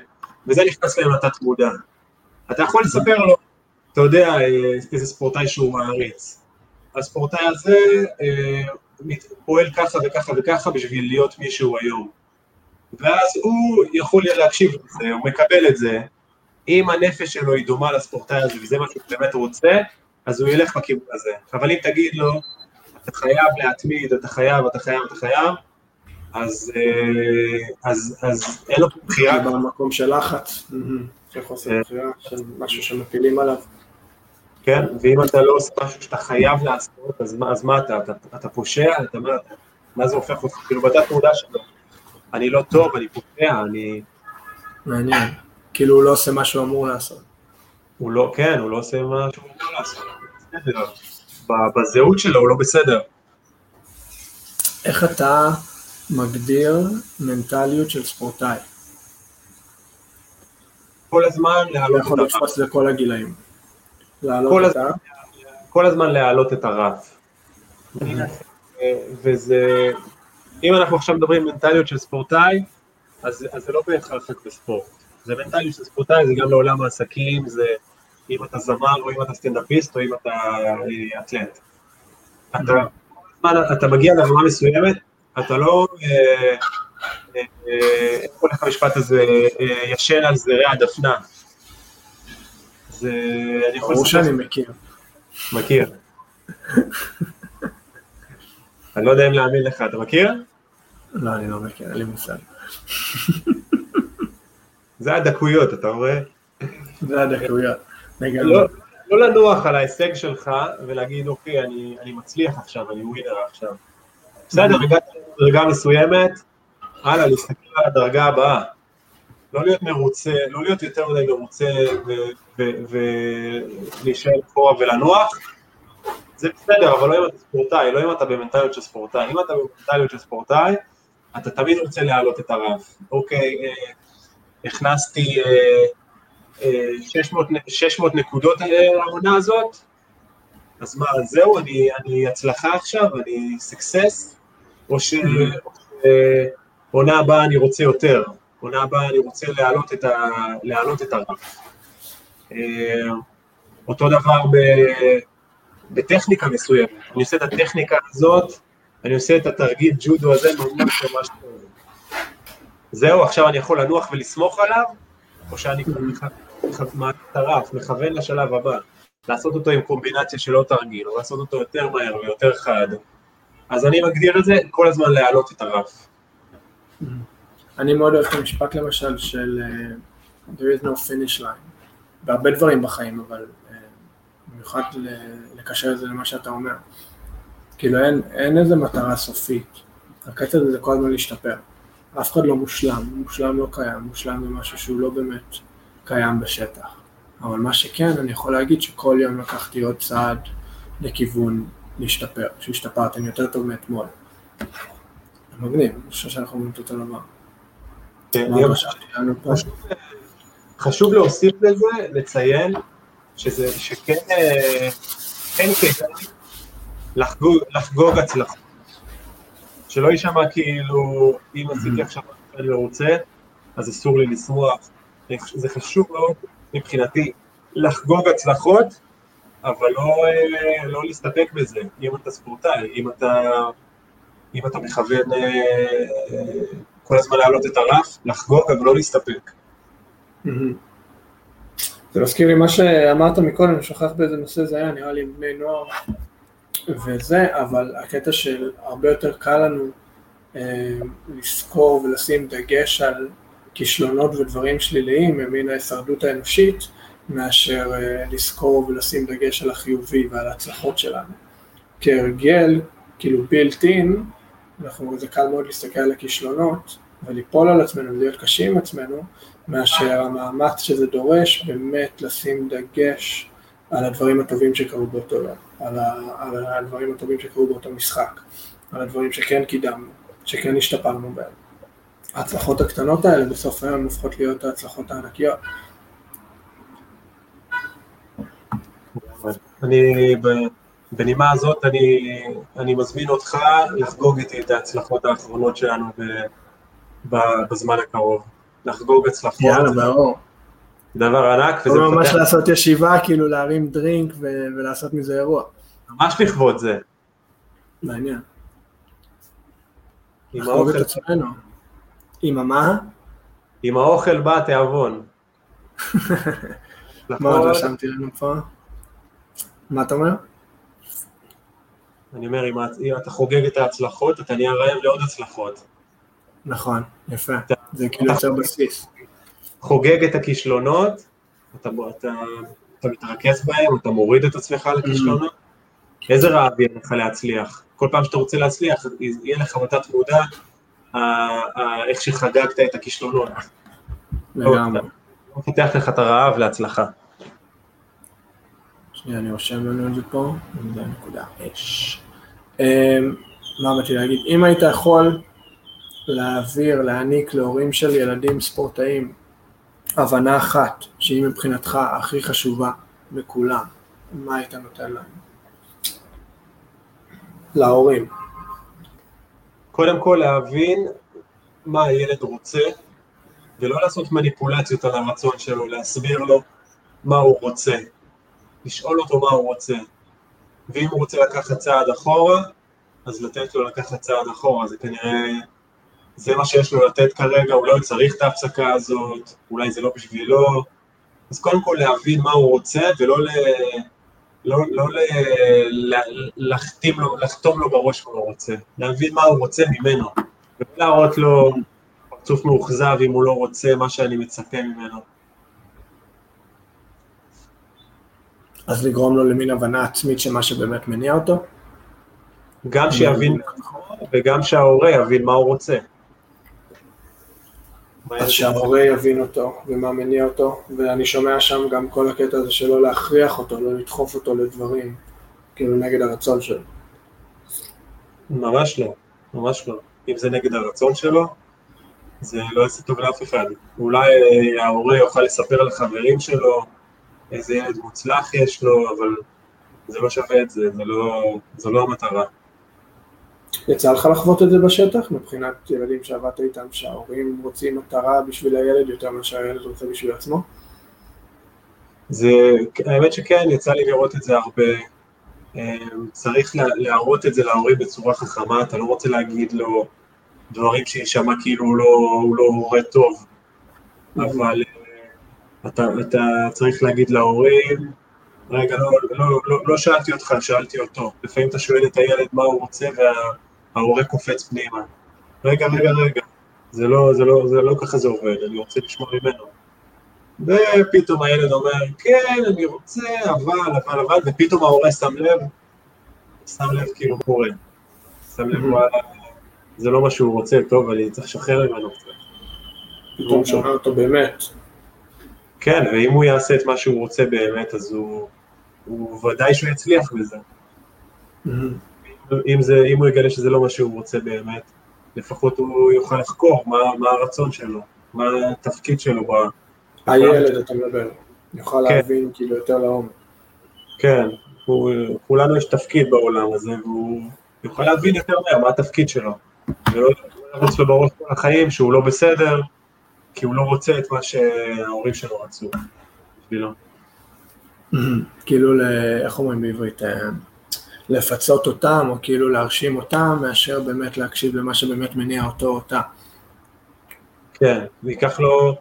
[SPEAKER 2] וזה נכנס להם לתת מודע. אתה יכול לספר לו, אתה יודע איזה ספורטאי שהוא מעריץ. הספורטאי הזה אה, פועל ככה וככה וככה בשביל להיות מי שהוא היום. ואז הוא יכול להקשיב לזה, הוא מקבל את זה, אם הנפש שלו היא דומה לספורטאי הזה וזה מה שהוא באמת רוצה, אז הוא ילך בכיוון הזה. אבל אם תגיד לו, אתה חייב להתמיד, אתה חייב, אתה חייב, אתה חייב, אז, אה, אז, אז אין לו בחירה.
[SPEAKER 1] במקום של לחץ, של חוסר אה. בחירה, של משהו שמפילים עליו.
[SPEAKER 2] כן, ואם אתה לא עושה משהו שאתה חייב לעשות, אז מה, אז מה אתה, אתה, אתה פושע, אתה, מה, מה זה הופך אותך, כאילו בתת מודע שלו, אני לא טוב, אני פושע, אני...
[SPEAKER 1] מעניין, כאילו הוא לא עושה מה שהוא אמור לעשות.
[SPEAKER 2] הוא לא, כן, הוא לא עושה מה שהוא אמור לעשות, בזהות שלו הוא לא בסדר.
[SPEAKER 1] איך אתה מגדיר מנטליות של ספורטאי?
[SPEAKER 2] כל הזמן
[SPEAKER 1] להעלות את הרף. יכול לתפוס לכל הגילאים.
[SPEAKER 2] כל הזמן, כל הזמן להעלות את הרף. וזה, אם אנחנו עכשיו מדברים מנטליות של ספורטאי, אז, אז זה לא בהכרח רק בספורט. זה מנטליות של ספורטאי, זה גם לעולם העסקים, זה אם אתה זמר, או אם אתה סטנדאפיסט, או אם אתה אה, אתלט. אתה, אתה מגיע לרמה מסוימת, אתה לא, אה, אה, איך קוראים לך המשפט הזה, ישן על זרי הדפנה.
[SPEAKER 1] אז אני יכול... ברור שאני מכיר.
[SPEAKER 2] מכיר. אני לא יודע אם להאמין לך, אתה מכיר?
[SPEAKER 1] לא, אני לא מכיר, אין לי מושג.
[SPEAKER 2] זה הדקויות, אתה רואה?
[SPEAKER 1] זה הדקויות.
[SPEAKER 2] לא, לא לנוח על ההישג שלך ולהגיד, אוקיי, אני, אני מצליח עכשיו, אני ווינר עכשיו. בסדר, הגעת לדרגה מסוימת, הלאה, להסתכל על הדרגה הבאה. לא להיות מרוצה, לא להיות יותר מדי מרוצה ולהישאר אחורה ולנוח, זה בסדר, אבל לא אם אתה ספורטאי, לא אם אתה במנטליות של ספורטאי. אם אתה במנטליות של ספורטאי, אתה תמיד רוצה להעלות את הרף. אוקיי, אה, הכנסתי 600, אה, 600 אה, נקודות לעונה הזאת, אז מה, זהו, אני, אני הצלחה עכשיו, אני סקסס, או שעונה הבאה אני רוצה יותר. עונה הבאה אני רוצה להעלות את, ה, להעלות את הרף. אה, אותו דבר ב, בטכניקה מסוימת, אני עושה את הטכניקה הזאת, אני עושה את התרגיל ג'ודו הזה ממש ממש טוב. זהו, עכשיו אני יכול לנוח ולסמוך עליו, או שאני מעט את הרף, מכוון לשלב הבא, לעשות אותו עם קומבינציה של עוד תרגיל, או לעשות אותו יותר מהר ויותר חד. אז אני מגדיר את זה כל הזמן להעלות את הרף.
[SPEAKER 1] אני מאוד אוהב את המשפט למשל של uh, there is no finish line, בהרבה דברים בחיים, אבל uh, במיוחד לקשר את זה למה שאתה אומר. כאילו אין, אין איזה מטרה סופית, הקטע הזה זה כל הזמן להשתפר. אף אחד לא מושלם, מושלם לא קיים, מושלם זה משהו שהוא לא באמת קיים בשטח. אבל מה שכן, אני יכול להגיד שכל יום לקחתי עוד צעד לכיוון להשתפר, שהשתפרתי, אני יותר טוב מאתמול. מגניב, אני חושב שאנחנו אומרים את אותו דבר.
[SPEAKER 2] כן, חשוב להוסיף לזה, לציין, שזה, שכן כן כדאי לחגוג, לחגוג הצלחה. שלא יישמע כאילו, אם עשיתי עכשיו מה שאני לא רוצה, אז אסור לי לשמוח. זה חשוב מאוד מבחינתי לחגוג הצלחות, אבל לא, לא להסתפק בזה. אם אתה ספורטאי, אם אתה אם אתה מכוון אה, כל הזמן להעלות את הרף, לחגוג, אבל לא להסתפק.
[SPEAKER 1] זה מזכיר לי מה שאמרת מקודם, שוכח באיזה נושא זה היה, נראה לי בני נוער וזה, אבל הקטע של הרבה יותר קל לנו אה, לזכור ולשים דגש על כישלונות ודברים שליליים ממין ההישרדות האנושית, מאשר אה, לזכור ולשים דגש על החיובי ועל ההצלחות שלנו. כהרגל, כאילו built in, אנחנו, זה קל מאוד להסתכל על הכישלונות וליפול על עצמנו ולהיות קשים עם עצמנו, מאשר המאמץ שזה דורש באמת לשים דגש על הדברים הטובים שקרו באותו יום, על, על הדברים הטובים שקרו באותו משחק, על הדברים שכן קידמנו, שכן השתפרנו בהם. ההצלחות הקטנות האלה בסוף היום הופכות להיות ההצלחות הענקיות.
[SPEAKER 2] אני, בנימה הזאת, אני, אני מזמין אותך לחגוג איתי את ההצלחות האחרונות שלנו ב, ב, בזמן הקרוב. לחגוג הצלחות.
[SPEAKER 1] יאללה, ברור.
[SPEAKER 2] דבר ענק,
[SPEAKER 1] וזה מפתח... ממש לעשות ישיבה, כאילו להרים דרינק ו- ולעשות מזה אירוע.
[SPEAKER 2] ממש לכבוד זה.
[SPEAKER 1] מעניין. עם האוכל. את עצמנו. עם המה?
[SPEAKER 2] עם האוכל בא תיאבון.
[SPEAKER 1] מה עוד רשמתי לנו פה? מה אתה אומר?
[SPEAKER 2] אני אומר, אם אתה חוגג את ההצלחות, אתה נהיה רעב לעוד הצלחות.
[SPEAKER 1] נכון, יפה, זה כאילו יוצר בסיס.
[SPEAKER 2] חוגג את הכישלונות, אתה, אתה, אתה מתרכז בהם, אתה מוריד את עצמך לכישלונות, איזה רעב יהיה לך להצליח? כל פעם שאתה רוצה להצליח, יהיה לך בתת מודע איך שחגגת את הכישלונות.
[SPEAKER 1] לגמרי.
[SPEAKER 2] מפתח לך את הרעב להצלחה.
[SPEAKER 1] שנייה, אני רושם לנו את זה פה, זה נקודה אש. אמ, מה באתי להגיד? אם היית יכול להעביר, להעניק להורים של ילדים ספורטאים הבנה אחת, שהיא מבחינתך הכי חשובה מכולם, מה היית נותן להם? להורים.
[SPEAKER 2] קודם כל להבין מה הילד רוצה, ולא לעשות מניפולציות על הרצון שלו, להסביר לו מה הוא רוצה, לשאול אותו מה הוא רוצה, ואם הוא רוצה לקחת צעד אחורה, אז לתת לו לקחת צעד אחורה, זה כנראה, זה מה שיש לו לתת כרגע, הוא לא צריך את ההפסקה הזאת, אולי זה לא בשבילו, אז קודם כל להבין מה הוא רוצה, ולא ל... לא, לא ל... לחתים לו, לחתום לו בראש מה הוא רוצה, להבין מה הוא רוצה ממנו, ולא להראות לו פרצוף מאוכזב אם הוא לא רוצה מה שאני מצפה ממנו.
[SPEAKER 1] אז לגרום לו למין הבנה עצמית של מה שבאמת מניע אותו?
[SPEAKER 2] גם שיבין וגם שההורה יבין מה הוא רוצה.
[SPEAKER 1] אז שההורה יבין אותו ומה מניע אותו, ואני שומע שם גם כל הקטע הזה שלא להכריח אותו, לא לדחוף אותו לדברים, כאילו נגד הרצון שלו.
[SPEAKER 2] ממש לא, ממש לא. אם זה נגד הרצון שלו, זה לא יעשה טוב לאף אחד. אולי ההורה יוכל לספר לחברים שלו איזה ילד מוצלח יש לו, אבל זה לא שווה את זה, זה לא, זו לא המטרה.
[SPEAKER 1] יצא לך לחוות את זה בשטח, מבחינת ילדים שעבדת איתם, שההורים רוצים מטרה בשביל הילד יותר מאשר הילד רוצה בשביל עצמו?
[SPEAKER 2] זה, האמת שכן, יצא לי לראות את זה הרבה. אמ, צריך להראות את זה להורים בצורה חכמה, אתה לא רוצה להגיד לו דברים שישמע כאילו הוא לא, הוא לא הורה טוב, אבל אה, אתה, אתה צריך להגיד להורים, רגע, לא, לא, לא, לא שאלתי אותך, שאלתי אותו. לפעמים אתה שואל את הילד מה הוא רוצה וההורה קופץ פנימה. רגע, רגע, רגע, זה לא, זה לא, זה לא ככה זה עובד, אני רוצה לשמוע ממנו. ופתאום הילד אומר, כן, אני רוצה, אבל, אבל, אבל, ופתאום ההורה שם לב, שם לב כאילו קורה. שם לב, וואלה, זה לא מה שהוא רוצה, טוב, אני צריך לשחרר ממנו קצת.
[SPEAKER 1] פתאום שומע אותו באמת.
[SPEAKER 2] כן, ואם הוא יעשה את מה שהוא רוצה באמת, אז הוא, הוא ודאי שהוא יצליח בזה. אם, זה, אם הוא יגלה שזה לא מה שהוא רוצה באמת, לפחות הוא יוכל לחקור מה, מה הרצון שלו, מה התפקיד שלו. ב...
[SPEAKER 1] הילד, אתה מדבר, יוכל כן. להבין כאילו יותר לעומק.
[SPEAKER 2] כן, הוא, כולנו יש תפקיד בעולם הזה, והוא יוכל להבין יותר מהר מה התפקיד שלו. ולא לרוץ לו בראש כל החיים שהוא לא בסדר, כי הוא לא רוצה את מה שההורים שלו רצו בשבילו.
[SPEAKER 1] כאילו, איך אומרים בעברית? אה, לפצות אותם, או כאילו להרשים אותם, מאשר באמת להקשיב למה שבאמת מניע אותו או אותה.
[SPEAKER 2] כן, וייקח לו,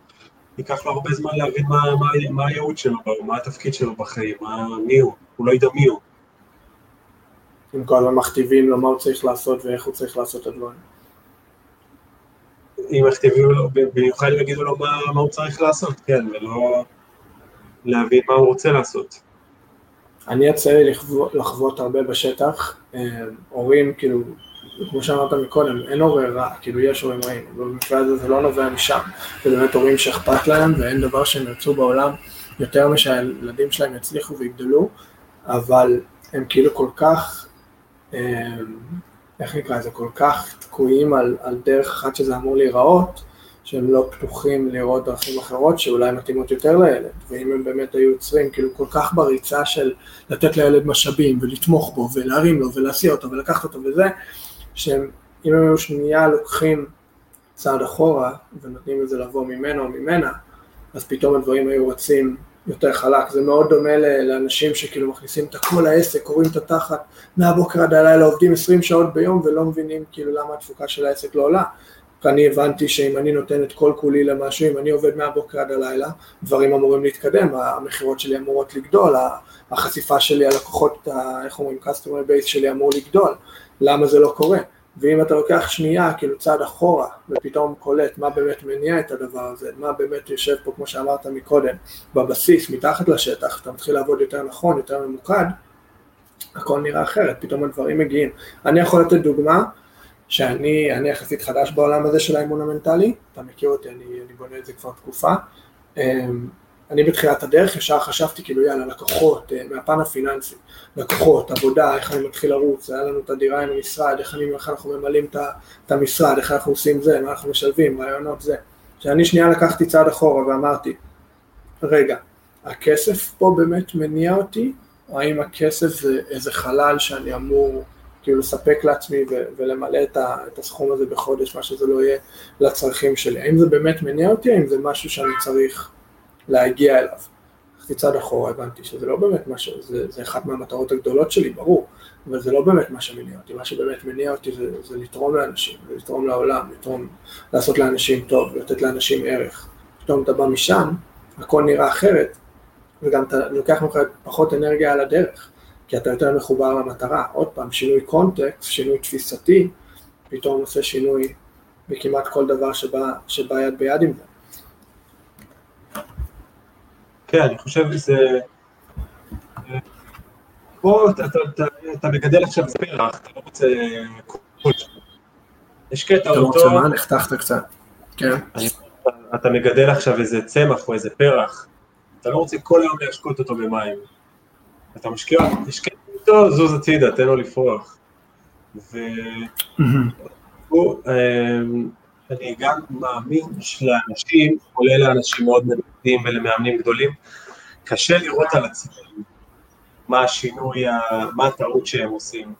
[SPEAKER 2] ייקח לו הרבה זמן להבין מה, מה, מה הייעוד שלו, מה התפקיד שלו בחיים, מה, מי הוא, הוא לא ידע מי הוא.
[SPEAKER 1] אם כל הזמן מכתיבים לו מה הוא צריך לעשות ואיך הוא צריך לעשות את הדברים.
[SPEAKER 2] אם מכתיבים לו, במיוחד אם יגידו לו מה, מה הוא צריך לעשות, כן, ולא להבין מה הוא רוצה לעשות.
[SPEAKER 1] אני יצא לי לחוות, הרבה בשטח, אה, הורים, כאילו, כמו שאמרת מקודם, אין הורה רע, כאילו יש הורים רעים, במקרה הזה זה לא נובע משם, זה באמת הורים שאכפת להם ואין דבר שהם ירצו בעולם יותר משהילדים שלהם יצליחו ויגדלו, אבל הם כאילו כל כך, אה, איך נקרא לזה, כל כך תקועים על, על דרך אחת שזה אמור להיראות, שהם לא פתוחים לראות דרכים אחרות שאולי מתאימות יותר לילד, ואם הם באמת היו יוצרים כאילו כל כך בריצה של לתת לילד משאבים ולתמוך בו ולהרים לו ולהסיע אותו ולקחת אותו וזה, שהם אם הם היו שנייה לוקחים צעד אחורה ונותנים לזה לבוא ממנו או ממנה, אז פתאום הדברים היו רצים יותר חלק, זה מאוד דומה לאנשים שכאילו מכניסים את הכל לעסק, קוראים את התחת מהבוקר עד הלילה, עובדים 20 שעות ביום ולא מבינים כאילו למה התפוקה של העסק לא עולה. ואני הבנתי שאם אני נותן את כל כולי למשהו, אם אני עובד מהבוקר עד הלילה, דברים אמורים להתקדם, המכירות שלי אמורות לגדול, החשיפה שלי, הלקוחות, איך אומרים, customer base שלי אמור לגדול, למה זה לא קורה? ואם אתה לוקח שנייה, כאילו צעד אחורה, ופתאום קולט מה באמת מניע את הדבר הזה, מה באמת יושב פה, כמו שאמרת מקודם, בבסיס, מתחת לשטח, אתה מתחיל לעבוד יותר נכון, יותר ממוקד, הכל נראה אחרת, פתאום הדברים מגיעים. אני יכול לתת דוגמה, שאני אני יחסית חדש בעולם הזה של האימון המנטלי, אתה מכיר אותי, אני, אני בונה את זה כבר תקופה. אמ, אני בתחילת הדרך ישר חשבתי כאילו יאללה לקוחות אה, מהפן הפיננסי, לקוחות, עבודה, איך אני מתחיל לרוץ, היה לנו את הדירה עם המשרד, איך, אני, איך אנחנו ממלאים את המשרד, איך אנחנו עושים זה, מה אנחנו משלבים, רעיונות זה. כשאני שנייה לקחתי צעד אחורה ואמרתי, רגע, הכסף פה באמת מניע אותי, או האם הכסף זה איזה חלל שאני אמור כאילו לספק לעצמי ו- ולמלא את, ה- את הסכום הזה בחודש, מה שזה לא יהיה לצרכים שלי. האם זה באמת מניע אותי, האם זה משהו שאני צריך להגיע אליו? הלכתי צעד אחורה, הבנתי שזה לא באמת משהו, זה, זה אחת מהמטרות הגדולות שלי, ברור, אבל זה לא באמת מה שמניע אותי, מה שבאמת מניע אותי זה, זה לתרום לאנשים, זה לתרום לעולם, לתרום, לעשות לאנשים טוב, לתת לאנשים ערך. פתאום אתה בא משם, הכל נראה אחרת, וגם אתה לוקח ממך פחות אנרגיה על הדרך. כי אתה יותר מחובר למטרה. עוד פעם, שינוי קונטקסט, שינוי תפיסתי, פתאום עושה שינוי בכמעט כל דבר שבא, שבא יד ביד עם זה.
[SPEAKER 2] כן, אני חושב שזה... פה אתה, אתה, אתה, אתה מגדל עכשיו פרח, אתה לא רוצה... יש קטע
[SPEAKER 1] אותו... אתה רוצה מה? נחתכת קצת. כן.
[SPEAKER 2] אתה מגדל עכשיו איזה צמח או איזה פרח, אתה לא רוצה כל היום להשקות אותו במים. אתה משקיע, תשקיע אותו, זוז הצידה, תן לו לפרוח. ואני גם מאמין שלאנשים, כולל לאנשים מאוד מנותנים ולמאמנים גדולים, קשה לראות על עצמם מה השינוי, מה הטעות שהם עושים.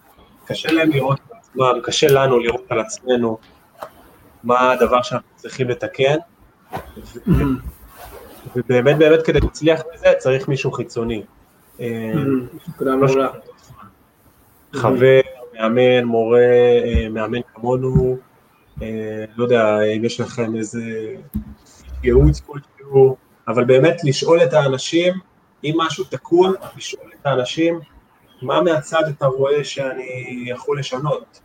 [SPEAKER 2] קשה להם לראות על עצמם, קשה לנו לראות על עצמנו מה הדבר שאנחנו צריכים לתקן. ובאמת באמת כדי להצליח בזה צריך מישהו חיצוני. חבר, מאמן, מורה, אה, מאמן כמונו, אה, לא יודע אם יש לכם איזה ייעוץ כלשהו, אבל באמת לשאול את האנשים, אם משהו תקוע, לשאול את האנשים, מה מהצד אתה רואה שאני יכול לשנות?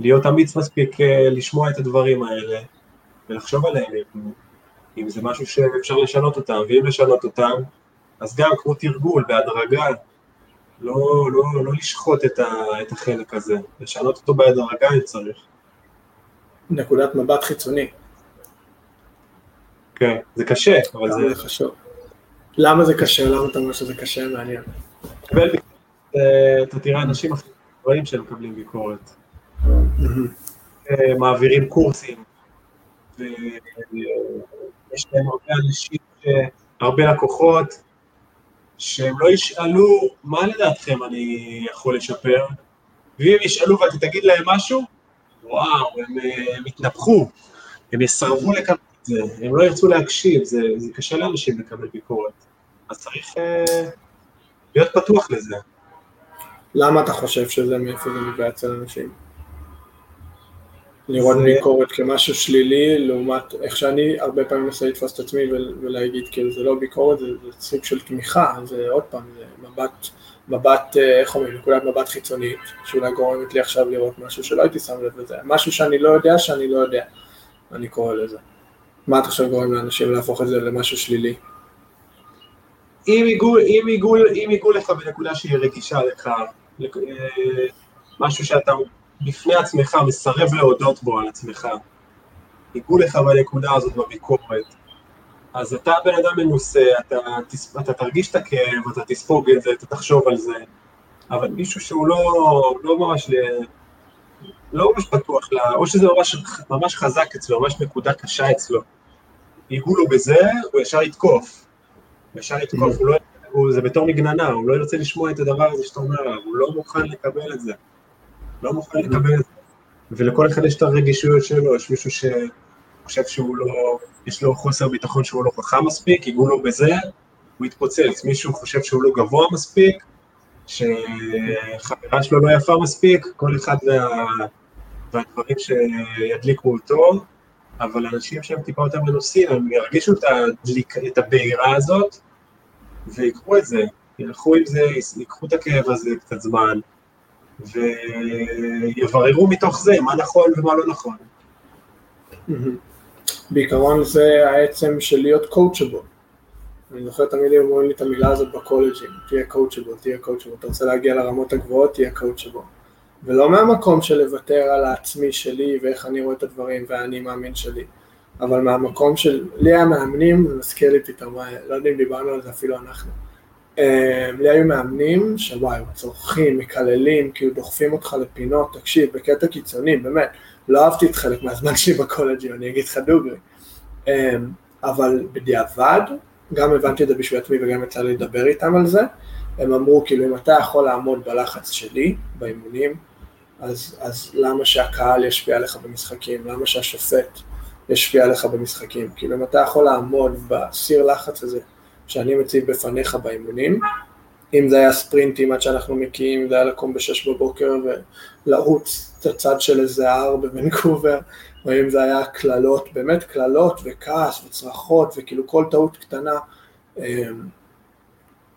[SPEAKER 2] להיות אמיץ מספיק אה, לשמוע את הדברים האלה ולחשוב עליהם, אם זה משהו שאפשר לשנות אותם, ואם לשנות אותם, אז גם כמו תרגול, בהדרגה, לא, לא, לא לשחוט את, ה, את החלק הזה, לשנות אותו בהדרגה אם צריך.
[SPEAKER 1] נקודת מבט חיצוני.
[SPEAKER 2] כן, זה קשה, אבל זה...
[SPEAKER 1] חשוב. למה זה קשה? למה אתה אומר שזה קשה? מעניין.
[SPEAKER 2] אה, אתה תראה אנשים רואים שהם מקבלים ביקורת. אה, מעבירים קורסים, ויש להם הרבה אנשים, הרבה לקוחות, שהם לא ישאלו מה לדעתכם אני יכול לשפר, ואם ישאלו ואתה תגיד להם משהו, וואו, הם, הם יתנפחו, הם יסרבו לקבל את זה, הם לא ירצו להקשיב, זה, זה קשה לאנשים לקבל ביקורת. אז צריך uh, להיות פתוח לזה.
[SPEAKER 1] למה אתה חושב שזה, מאיפה זה מביא אצל אנשים? לראות ביקורת כמשהו שלילי, לעומת איך שאני הרבה פעמים מנסה לתפוס את עצמי ול- ולהגיד, כאילו, זה לא ביקורת, זה, זה סוג של תמיכה, זה עוד פעם, זה מבט, מבט, אה, איך אומרים, נקודת מבט חיצונית, שאולי גורמת לי עכשיו לראות משהו שלא הייתי שם לב לזה, משהו שאני לא יודע שאני לא יודע, אני קורא לזה. מה אתה חושב גורם לאנשים להפוך את זה למשהו שלילי?
[SPEAKER 2] אם עיגול, אם עיגול, אם עיגול לך בנקודה שהיא רגישה לך, אה, משהו שאתה בפני עצמך מסרב להודות בו על עצמך, עיגול לך בנקודה הזאת בביקורת, אז אתה בן אדם מנוסה, אתה, אתה תרגיש את הכאב, אתה תספוג את זה, אתה תחשוב על זה, אבל מישהו שהוא לא, לא ממש, לא ממש פתוח, לה, או שזה ממש, ממש חזק אצלו, ממש נקודה קשה אצלו, עיגול לו בזה, הוא ישר יתקוף. הוא ישר יתקוף, הוא לא, הוא, זה בתור מגננה, הוא לא ירצה לשמוע את הדבר הזה שאתה אומר הוא לא מוכן לקבל את זה. לא מוכן לקבל את זה. ולכל אחד יש את הרגישויות שלו, יש מישהו שחושב שהוא לא, יש לו חוסר ביטחון שהוא לא חכם מספיק, ייגעו לו בזה, הוא יתפוצץ. מישהו חושב שהוא לא גבוה מספיק, שחברה שלו לא יפה מספיק, כל אחד וה, והדברים שידליקו אותו, אבל אנשים שהם טיפה יותר מנוסים, הם ירגישו את, הדליק, את הבעירה הזאת, ויקחו את זה, ילכו עם זה, ייקחו את הכאב הזה קצת זמן, ויבררו מתוך זה מה נכון ומה לא נכון.
[SPEAKER 1] בעיקרון זה העצם של להיות coachable. אני זוכר תמיד אומרים לי את המילה הזאת בקולג'ים, תהיה coachable, תהיה coachable, אתה רוצה להגיע לרמות הגבוהות, תהיה coachable. ולא מהמקום של לוותר על העצמי שלי ואיך אני רואה את הדברים והאני מאמין שלי, אבל מהמקום של, לי היה מאמנים, זה מזכיר לי פתאום, לא יודע אם דיברנו על זה אפילו אנחנו. אה, לי היו מאמנים שוואי, צורחים, מקללים, כאילו דוחפים אותך לפינות, תקשיב, בקטע קיצוני, באמת, לא אהבתי את חלק מהזמן שלי בקולג'ים, אני אגיד לך דוגרי. אה, אבל בדיעבד, גם הבנתי את זה בשביל עצמי וגם יצא לי לדבר איתם על זה, הם אמרו כאילו אם אתה יכול לעמוד בלחץ שלי, באימונים, אז, אז למה שהקהל ישפיע עליך במשחקים, למה שהשופט ישפיע עליך במשחקים, כאילו אם אתה יכול לעמוד בסיר לחץ הזה שאני מציב בפניך באימונים, אם זה היה ספרינטים עד שאנחנו מקיאים, זה היה לקום בשש בבוקר ולרוץ את הצד של איזה הר בוונקובר, או אם זה היה קללות, באמת קללות וכעס וצרחות וכאילו כל טעות קטנה.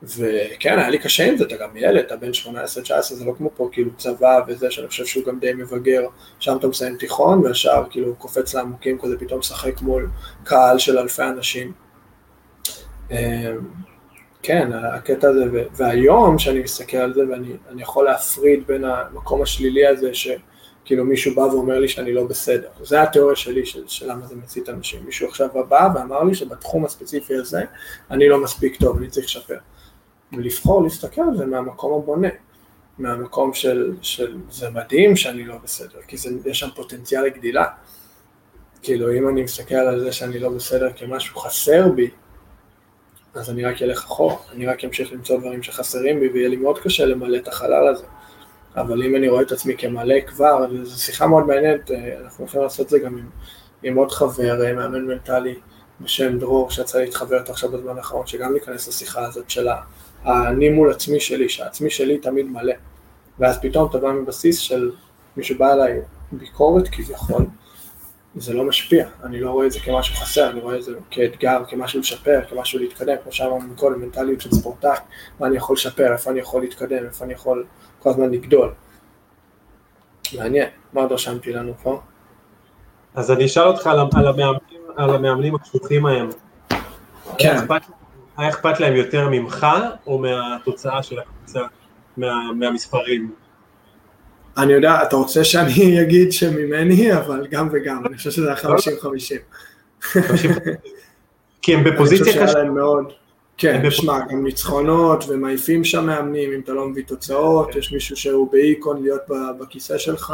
[SPEAKER 1] וכן, היה לי קשה עם זה, אתה גם ילד, אתה בן 18-19, זה לא כמו פה כאילו צבא וזה, שאני חושב שהוא גם די מבגר, שם אתה מסיים תיכון, והשאר כאילו קופץ לעמוקים כזה, פתאום משחק מול קהל של אלפי אנשים. כן, הקטע הזה, והיום שאני מסתכל על זה ואני יכול להפריד בין המקום השלילי הזה שכאילו מישהו בא ואומר לי שאני לא בסדר, זה התיאוריה שלי של, של למה זה מצית אנשים, מישהו עכשיו בא ואמר לי שבתחום הספציפי הזה אני לא מספיק טוב, אני צריך לשפר, ולבחור להסתכל על זה מהמקום הבונה, מהמקום של, של זה מדהים שאני לא בסדר, כי זה, יש שם פוטנציאל לגדילה, כאילו אם אני מסתכל על זה שאני לא בסדר כמשהו חסר בי, אז אני רק אלך אחורה, אני רק אמשיך למצוא דברים שחסרים בי ויהיה לי מאוד קשה למלא את החלל הזה. אבל אם אני רואה את עצמי כמלא כבר, זו שיחה מאוד מעניינת, אנחנו יכולים לעשות את זה גם עם, עם עוד חבר, מאמן מנטלי בשם דרור, שיצא לי להתחבר איתו עכשיו בזמן האחרון, שגם ניכנס לשיחה הזאת של האני מול עצמי שלי, שהעצמי שלי תמיד מלא. ואז פתאום אתה בא מבסיס של מישהו בא אליי ביקורת כביכול, זה לא משפיע, אני לא רואה את זה כמשהו חסר, אני רואה את זה כאתגר, כמשהו לשפר, כמשהו להתקדם, כמו שאמרנו קודם, מנטליות של ספורטאי, מה אני יכול לשפר, איפה אני יכול להתקדם, איפה אני יכול כל הזמן לגדול. מעניין, מה עוד רשמתי לנו פה?
[SPEAKER 2] אז אני אשאל אותך על, על, המאמנים, על המאמנים הקשוחים ההם.
[SPEAKER 1] כן.
[SPEAKER 2] היה אכפת להם יותר ממך, או מהתוצאה של הקבוצה, מה, מהמספרים?
[SPEAKER 1] אני יודע, אתה רוצה שאני אגיד שממני, אבל גם וגם, אני חושב שזה היה 50-50.
[SPEAKER 2] כי הם בפוזיציה
[SPEAKER 1] קשה. אני חושב. שהיה להם מאוד. כן, שמע, גם ניצחונות ומעיפים שם מאמנים, אם אתה לא מביא תוצאות, יש מישהו שהוא באיקון להיות בכיסא שלך.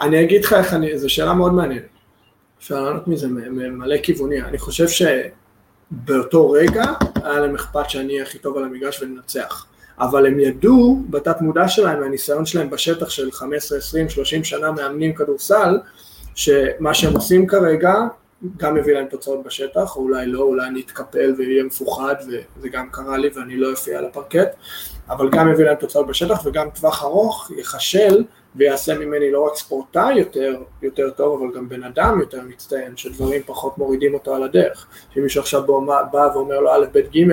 [SPEAKER 1] אני אגיד לך איך אני, זו שאלה מאוד מעניינת. אפשר לענות מזה ממלא כיווני. אני חושב שבאותו רגע היה להם אכפת שאני אהיה הכי טוב על המגרש וננצח. אבל הם ידעו בתת מודע שלהם, מהניסיון שלהם בשטח של 15, 20, 30 שנה מאמנים כדורסל, שמה שהם עושים כרגע גם יביא להם תוצאות בשטח, או אולי לא, אולי אני אתקפל ויהיה מפוחד, וזה גם קרה לי ואני לא אופיע על הפרקט, אבל גם יביא להם תוצאות בשטח, וגם טווח ארוך יחשל ויעשה ממני לא רק ספורטאי יותר, יותר טוב, אבל גם בן אדם יותר מצטיין, שדברים פחות מורידים אותו על הדרך. שאם מישהו עכשיו בא ואומר לו א', ב', ג',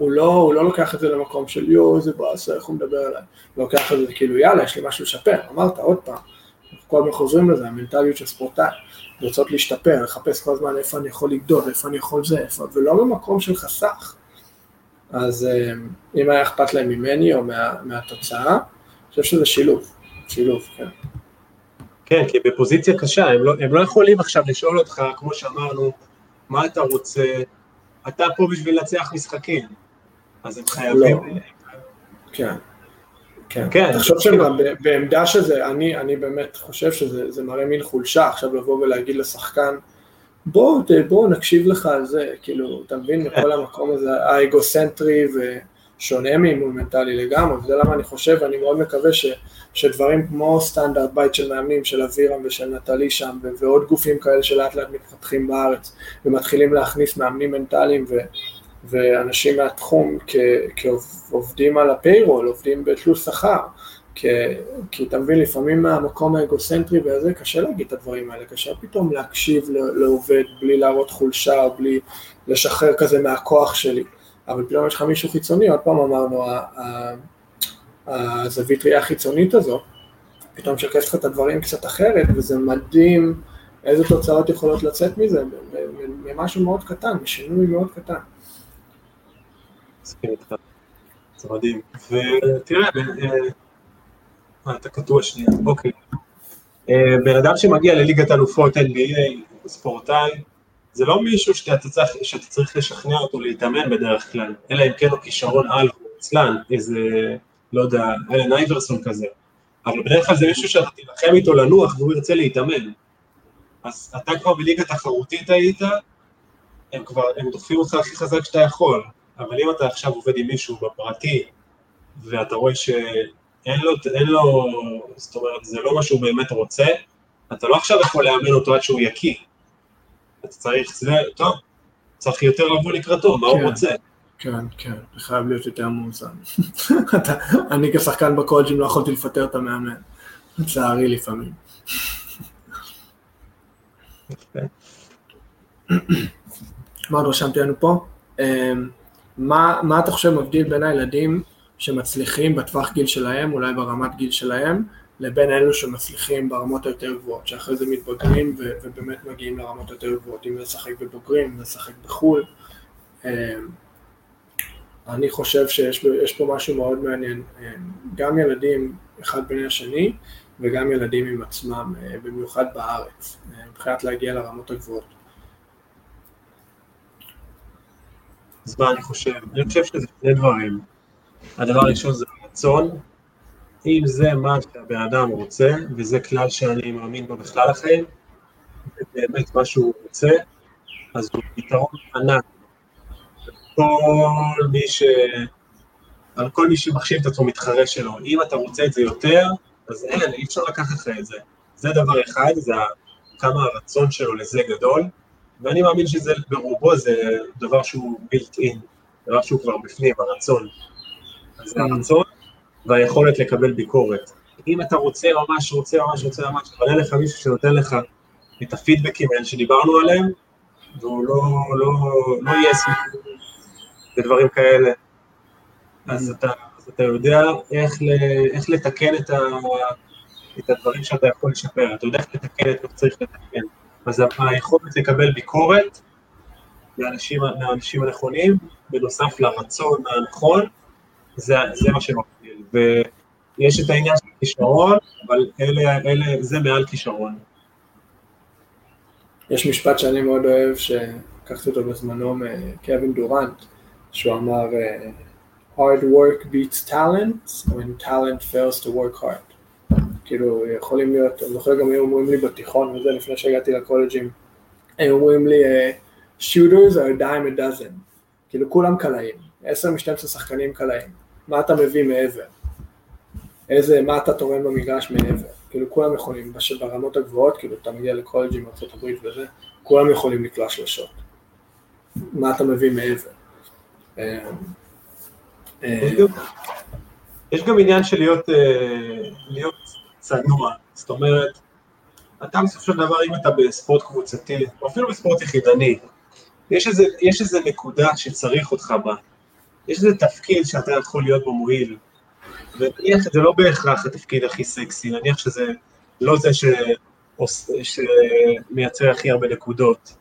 [SPEAKER 1] הוא לא, הוא לא לוקח את זה למקום של יואו איזה באסה, איך הוא מדבר עליי, הוא לוקח את זה כאילו יאללה יש לי משהו לשפר, אמרת עוד פעם, אנחנו כל הזמן חוזרים לזה, המנטליות של ספורטאי, לרצות להשתפר, לחפש כל הזמן איפה אני יכול לגדול, איפה אני יכול זה, איפה, ולא במקום של חסך. אז אה, אם היה אכפת להם ממני או מה, מהתוצאה, אני חושב שזה שילוב, שילוב, כן.
[SPEAKER 2] כן, כי בפוזיציה קשה, הם לא, הם לא יכולים עכשיו לשאול אותך, כמו שאמרנו, מה אתה רוצה, אתה פה בשביל לנצח משחקים, אז הם חייבים... לא.
[SPEAKER 1] כן. כן, כן. תחשוב שגם בעמדה שזה, אני, אני באמת חושב שזה מראה מין חולשה עכשיו לבוא ולהגיד לשחקן, בוא, בוא נקשיב לך על זה, כאילו, אתה מבין, מכל המקום הזה, האגוסנטרי ושונה מאימון מנטלי לגמרי, וזה למה אני חושב, ואני מאוד מקווה ש, שדברים כמו סטנדרט בית של מאמנים, של אבירם ושל נטלי שם, ועוד גופים כאלה שלאט לאט מתפתחים בארץ, ומתחילים להכניס מאמנים מנטליים ו... ואנשים מהתחום כ, כעובדים על הפיירול, עובדים בתלוש שכר, כי, אתה מבין, לפעמים מהמקום האגוצנטרי וזה קשה להגיד את הדברים האלה, קשה פתאום להקשיב לעובד בלי להראות חולשה או בלי לשחרר כזה מהכוח שלי, אבל פתאום יש לך מישהו חיצוני, עוד פעם אמרנו, הזווית ראייה החיצונית הזו, פתאום שקף לך את הדברים קצת אחרת, וזה מדהים איזה תוצאות יכולות לצאת מזה, ממשהו מאוד קטן, משינוי מאוד קטן.
[SPEAKER 2] מסכים איתך, זה מדהים. ותראה, אה, אה, אתה קטוע שנייה, אוקיי. אה, בן אדם שמגיע לליגת אלופות NBA, ספורטאי, זה לא מישהו שאתה צריך, שאתה צריך לשכנע אותו להתאמן בדרך כלל, אלא אם כן הוא כישרון על, עצלן, איזה, לא יודע, אלן אייברסון כזה. אבל בדרך כלל זה מישהו שאתה תילחם איתו לנוח והוא ירצה להתאמן. אז אתה כבר בליגה תחרותית היית, הם כבר, הם דוחפים אותך הכי חזק שאתה יכול. אבל אם אתה עכשיו עובד עם מישהו בפרטי, ואתה רואה שאין לו, לו, זאת אומרת, זה לא מה שהוא באמת רוצה, אתה לא עכשיו יכול לאמן אותו עד שהוא יקיא. אתה צריך, זה, טוב, צריך יותר לבוא לקראתו, מה כן, הוא רוצה.
[SPEAKER 1] כן, כן, זה חייב להיות יותר מאוזן. אני כשחקן בקולג'ים לא יכולתי לפטר את המאמן, לצערי לפעמים. מה עוד רשמתי לנו פה? מה, מה אתה חושב מבדיל בין הילדים שמצליחים בטווח גיל שלהם, אולי ברמת גיל שלהם, לבין אלו שמצליחים ברמות היותר גבוהות, שאחרי זה מתבגרים ו- ובאמת מגיעים לרמות יותר גבוהות, אם לשחק בבוגרים, לשחק בחו"ל. אמ, אני חושב שיש פה משהו מאוד מעניין, אמ, גם ילדים אחד בין השני וגם ילדים עם עצמם, אה, במיוחד בארץ, אה, מבחינת להגיע לרמות הגבוהות.
[SPEAKER 2] אז מה אני חושב? אני חושב שזה שני דברים. הדבר הראשון זה רצון. אם זה מה שהבן אדם רוצה, וזה כלל שאני מאמין בו בכלל החיים, זה באמת מה שהוא רוצה, אז הוא פתרון ענק. כל מי ש... על כל מי שמחשיב את עצמו מתחרה שלו. אם אתה רוצה את זה יותר, אז אין, אי אפשר לקחת לך את זה. זה דבר אחד, זה כמה הרצון שלו לזה גדול. ואני מאמין שזה ברובו זה דבר שהוא built in, דבר שהוא כבר בפנים, הרצון. אז זה mm. הרצון והיכולת לקבל ביקורת. אם אתה רוצה ממש, רוצה ממש, רוצה ממש, עולה לך מישהו שנותן לך את הפידבקים האלה שדיברנו עליהם, והוא לא, לא, לא יהיה סיפור ודברים כאלה, אז mm. אתה, אז אתה יודע איך, ל, איך לתקן את, ה, את הדברים שאתה יכול לשפר, אתה יודע איך לתקן את מה שצריך לתקן. אז היכולת לקבל ביקורת מהאנשים, מהאנשים הנכונים, בנוסף לרצון הנכון, זה, זה מה שמקביל. ויש את העניין של כישרון, אבל אלה, אלה, זה מעל כישרון.
[SPEAKER 1] יש משפט שאני מאוד אוהב, שלקחתי אותו בזמנו מקווין דורנט, שהוא אמר, hard work beats talent, when talent fails to work hard. כאילו יכולים להיות, אני זוכר גם היו אומרים לי בתיכון וזה לפני שהגעתי לקולג'ים, היו אומרים לי אה, shooters are dime a dozen, כאילו כולם קלעים, 10 מ-12 שחקנים קלעים, מה אתה מביא מעבר? איזה, מה אתה תורם במגרש מעבר? כאילו כולם יכולים, ברמות הגבוהות, כאילו אתה מגיע לקולג'ים הברית וזה, כולם יכולים לקלוע שלשות. מה אתה מביא מעבר? אה,
[SPEAKER 2] אה, יש גם עניין של להיות, להיות צנוע, זאת אומרת, אתה בסופו של דבר, אם אתה בספורט קבוצתי, או אפילו בספורט יחידני, יש איזה, יש איזה נקודה שצריך אותך בה, יש איזה תפקיד שאתה יכול להיות בו מועיל, ונניח שזה לא בהכרח התפקיד הכי סקסי, נניח שזה לא זה ש... שמייצר הכי הרבה נקודות,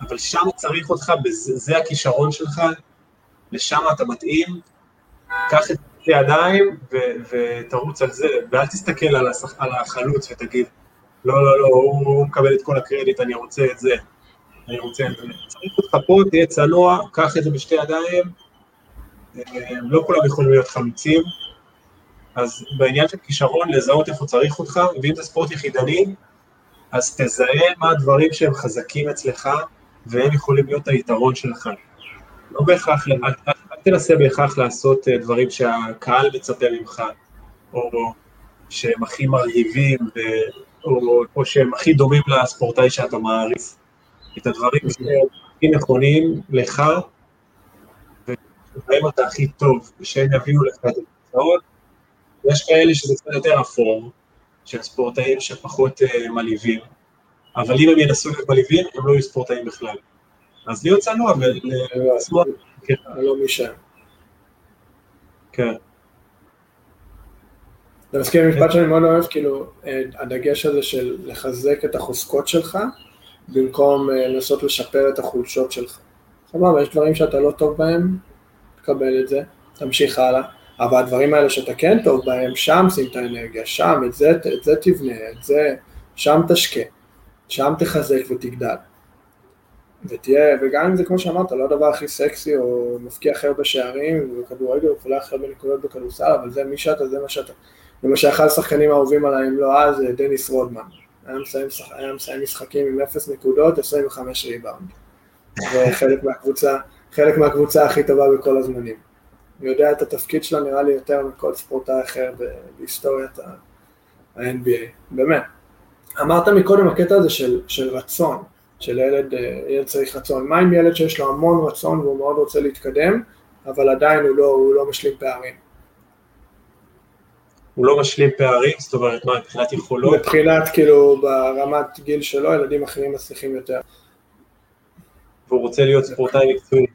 [SPEAKER 2] אבל שם צריך אותך, זה הכישרון שלך, לשם אתה מתאים, קח את הידיים ותרוץ על זה, ואל תסתכל על, השח... על החלוץ ותגיד, לא, לא, לא, הוא, הוא מקבל את כל הקרדיט, אני רוצה את זה, אני רוצה את זה. צריך אותך פה, תהיה צנוע, קח את זה בשתי ידיים, אה, לא כולם יכולים להיות חלוצים, אז בעניין של כישרון, לזהות איפה צריך אותך, ואם זה ספורט יחידני, אז תזהה מה הדברים שהם חזקים אצלך, והם יכולים להיות היתרון שלך. לא בהכרח, אל תנסה בהכרח לעשות אה, דברים שהקהל מצפה ממך, או שהם הכי מרהיבים, או, או שהם הכי דומים לספורטאי שאתה מעריץ. את הדברים שהם הכי נכונים לך, ובהם אתה הכי טוב, ושהם יביאו לך את התוצאות. יש כאלה שזה קצת יותר אפור, של ספורטאים שפחות uh, מלהיבים, אבל אם הם ינסו להיות מלהיבים, הם לא יהיו ספורטאים בכלל. אז להיות צנוע ולשמוח.
[SPEAKER 1] כן. לא משם.
[SPEAKER 2] כן.
[SPEAKER 1] אתה מסכים עם משפט שאני מאוד אוהב, כאילו, אה, הדגש הזה של לחזק את החוזקות שלך, במקום אה, לנסות לשפר את החולשות שלך. סבבה, יש דברים שאתה לא טוב בהם, תקבל את זה, תמשיך הלאה, אבל הדברים האלה שאתה כן טוב בהם, שם שים את האנרגיה, שם, את זה, את זה תבנה, את זה, שם תשקה, שם תחזק ותגדל. ותהיה, וגם אם זה כמו שאמרת, לא הדבר הכי סקסי או מפקיע הכי הרבה שערים בכדורגל, או הכי הרבה נקודות בכדורסל, אבל זה מי שאתה, זה מה שאתה. למשל אחד השחקנים האהובים עליי, אם לא אז, דניס רודמן. היה מסיים, היה מסיים משחקים עם 0 נקודות, 25 ריבאונד. וחלק מהקבוצה, חלק מהקבוצה הכי טובה בכל הזמנים. הוא יודע את התפקיד שלה נראה לי יותר מכל ספורטאי אחר בהיסטוריית ה-NBA, באמת. אמרת מקודם הקטע הזה של, של רצון, של ילד, ילד צריך רצון. מה עם ילד שיש לו המון רצון והוא מאוד רוצה להתקדם, אבל עדיין הוא לא, הוא לא משלים פערים?
[SPEAKER 2] הוא לא משלים פערים, זאת אומרת, מה, מבחינת יכולות?
[SPEAKER 1] מבחינת, כאילו, ברמת גיל שלו, ילדים אחרים מצליחים יותר.
[SPEAKER 2] והוא רוצה להיות ספורטאי מקצועי.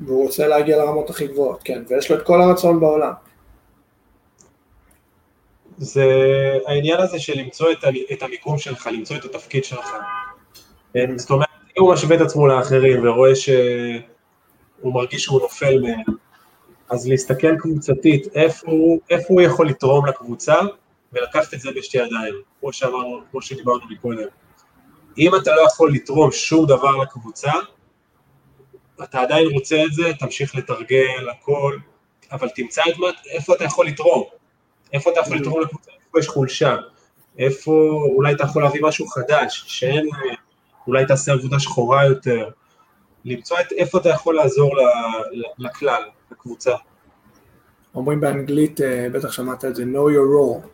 [SPEAKER 1] והוא רוצה להגיע לרמות הכי גבוהות, כן, ויש לו את כל הרצון בעולם.
[SPEAKER 2] זה העניין הזה של למצוא את, את המיקום שלך, למצוא את התפקיד שלך. כן, זאת אומרת, אם הוא משווה את עצמו לאחרים ורואה שהוא מרגיש שהוא נופל מהם, אז להסתכל קבוצתית, איפה הוא יכול לתרום לקבוצה, ולקחת את זה בשתי ידיים, כמו שאמרנו, כמו שדיברנו מקודם. אם אתה לא יכול לתרום שום דבר לקבוצה, אתה עדיין רוצה את זה, תמשיך לתרגל, הכל, אבל תמצא את מה, איפה אתה יכול לתרום, איפה אתה יכול לתרום לקבוצה, איפה יש חולשה, איפה אולי אתה יכול להביא משהו חדש, שאין, אולי תעשה עבודה שחורה יותר, למצוא את איפה אתה יכול לעזור לכלל, לקבוצה.
[SPEAKER 1] אומרים באנגלית, אה, בטח שמעת את זה, know your role.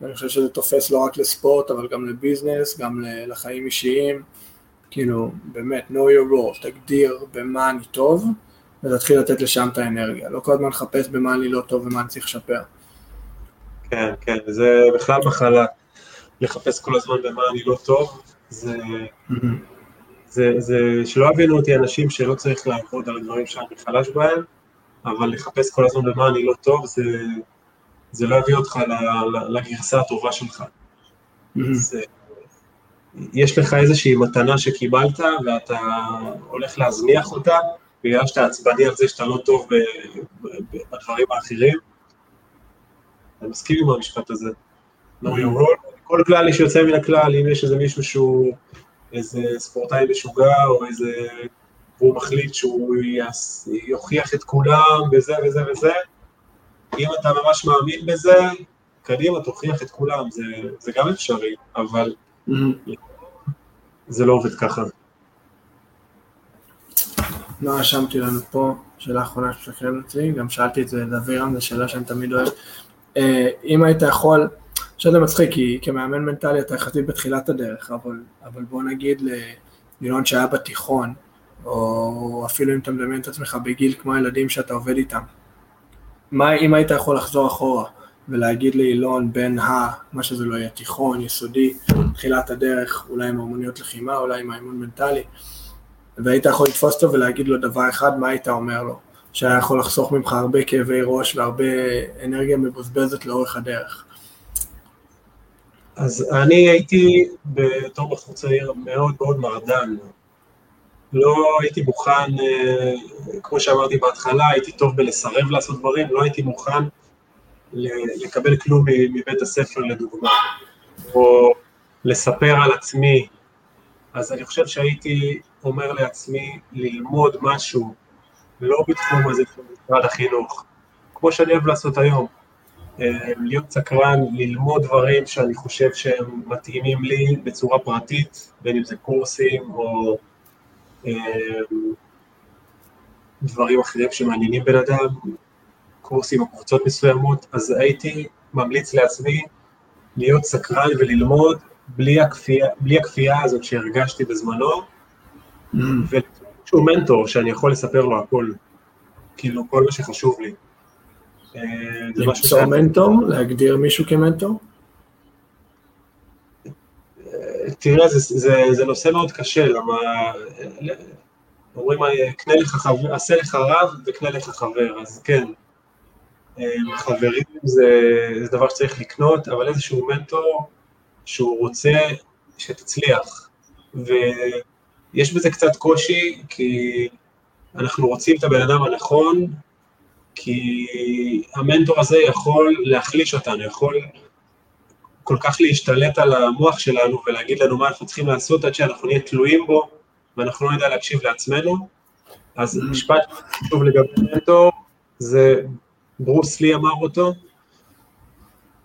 [SPEAKER 1] ואני חושב שזה תופס לא רק לספורט, אבל גם לביזנס, גם לחיים אישיים. כאילו, באמת, know your role, תגדיר במה אני טוב, ותתחיל לתת לשם את האנרגיה. לא כל הזמן לחפש במה אני לא טוב ומה אני צריך לשפר.
[SPEAKER 2] כן, כן, זה בכלל מחלה. לחפש כל הזמן במה אני לא טוב, זה... זה, זה שלא יבינו אותי אנשים שלא צריך לעבוד על הדברים שאני חלש בהם, אבל לחפש כל הזמן במה אני לא טוב, זה, זה לא יביא אותך לגרסה הטובה שלך. זה, יש לך איזושהי מתנה שקיבלת ואתה הולך להזניח אותה, בגלל שאתה עצבני על זה שאתה לא טוב בדברים האחרים. אני מסכים עם המשפט הזה. כל כלל יש יוצא מן הכלל, אם יש איזה מישהו שהוא איזה ספורטאי משוגע, או איזה... והוא מחליט שהוא יוכיח את כולם, וזה וזה וזה. אם אתה ממש מאמין בזה, קדימה, תוכיח את כולם, זה, זה גם אפשרי, אבל. זה לא עובד ככה.
[SPEAKER 1] לא רשמתי לנו פה, שאלה אחרונה שתקרב אצלי, גם שאלתי את זה לדבירם, זו שאלה שאני תמיד אוהב. אה, אם היית יכול, שזה מצחיק, כי כמאמן מנטלי אתה יחסית בתחילת הדרך, אבל, אבל בוא נגיד לינון שהיה בתיכון, או אפילו אם אתה מדמיין את עצמך בגיל כמו הילדים שאתה עובד איתם, מה אם היית יכול לחזור אחורה ולהגיד לאילון בין ה, מה שזה לא יהיה, תיכון, יסודי, תחילת הדרך, אולי עם אמוניות לחימה, אולי עם האמון מנטלי, והיית יכול לתפוס אותו ולהגיד לו דבר אחד, מה היית אומר לו? שהיה יכול לחסוך ממך הרבה כאבי ראש והרבה אנרגיה מבוזבזת לאורך הדרך.
[SPEAKER 2] אז אני הייתי בתור בחור צעיר מאוד מאוד מרדן. לא הייתי מוכן, אה, כמו שאמרתי בהתחלה, הייתי טוב בלסרב לעשות דברים, לא הייתי מוכן לקבל כלום מבית הספר לדוגמה, או לספר על עצמי. אז אני חושב שהייתי אומר לעצמי ללמוד משהו, לא בתחום הזה של משרד החינוך, כמו שאני אוהב לעשות היום. אה, להיות סקרן, ללמוד דברים שאני חושב שהם מתאימים לי בצורה פרטית, בין אם זה קורסים או אה, דברים אחרים שמעניינים בן אדם, קורסים או קבוצות מסוימות, אז הייתי ממליץ לעצמי להיות סקרן וללמוד בלי הכפייה, בלי הכפייה הזאת שהרגשתי בזמנו, mm. ואיזשהו מנטור שאני יכול לספר לו הכל, כאילו כל מה שחשוב לי.
[SPEAKER 1] אה, למצוא מנטור? להגדיר מישהו כמנטור?
[SPEAKER 2] תראה, זה, זה, זה נושא מאוד קשה, למה אומרים, קנה לך חבר, עשה לך רב וקנה לך חבר, אז כן, אה, חברים זה, זה דבר שצריך לקנות, אבל איזשהו מנטור שהוא רוצה שתצליח, ויש בזה קצת קושי, כי אנחנו רוצים את הבן אדם הנכון, כי המנטור הזה יכול להחליש אותנו, יכול כל כך להשתלט על המוח שלנו ולהגיד לנו מה אנחנו צריכים לעשות עד שאנחנו נהיה תלויים בו ואנחנו לא נדע להקשיב לעצמנו. אז mm. משפט חשוב לגבי מנטור, זה ברוס לי אמר אותו,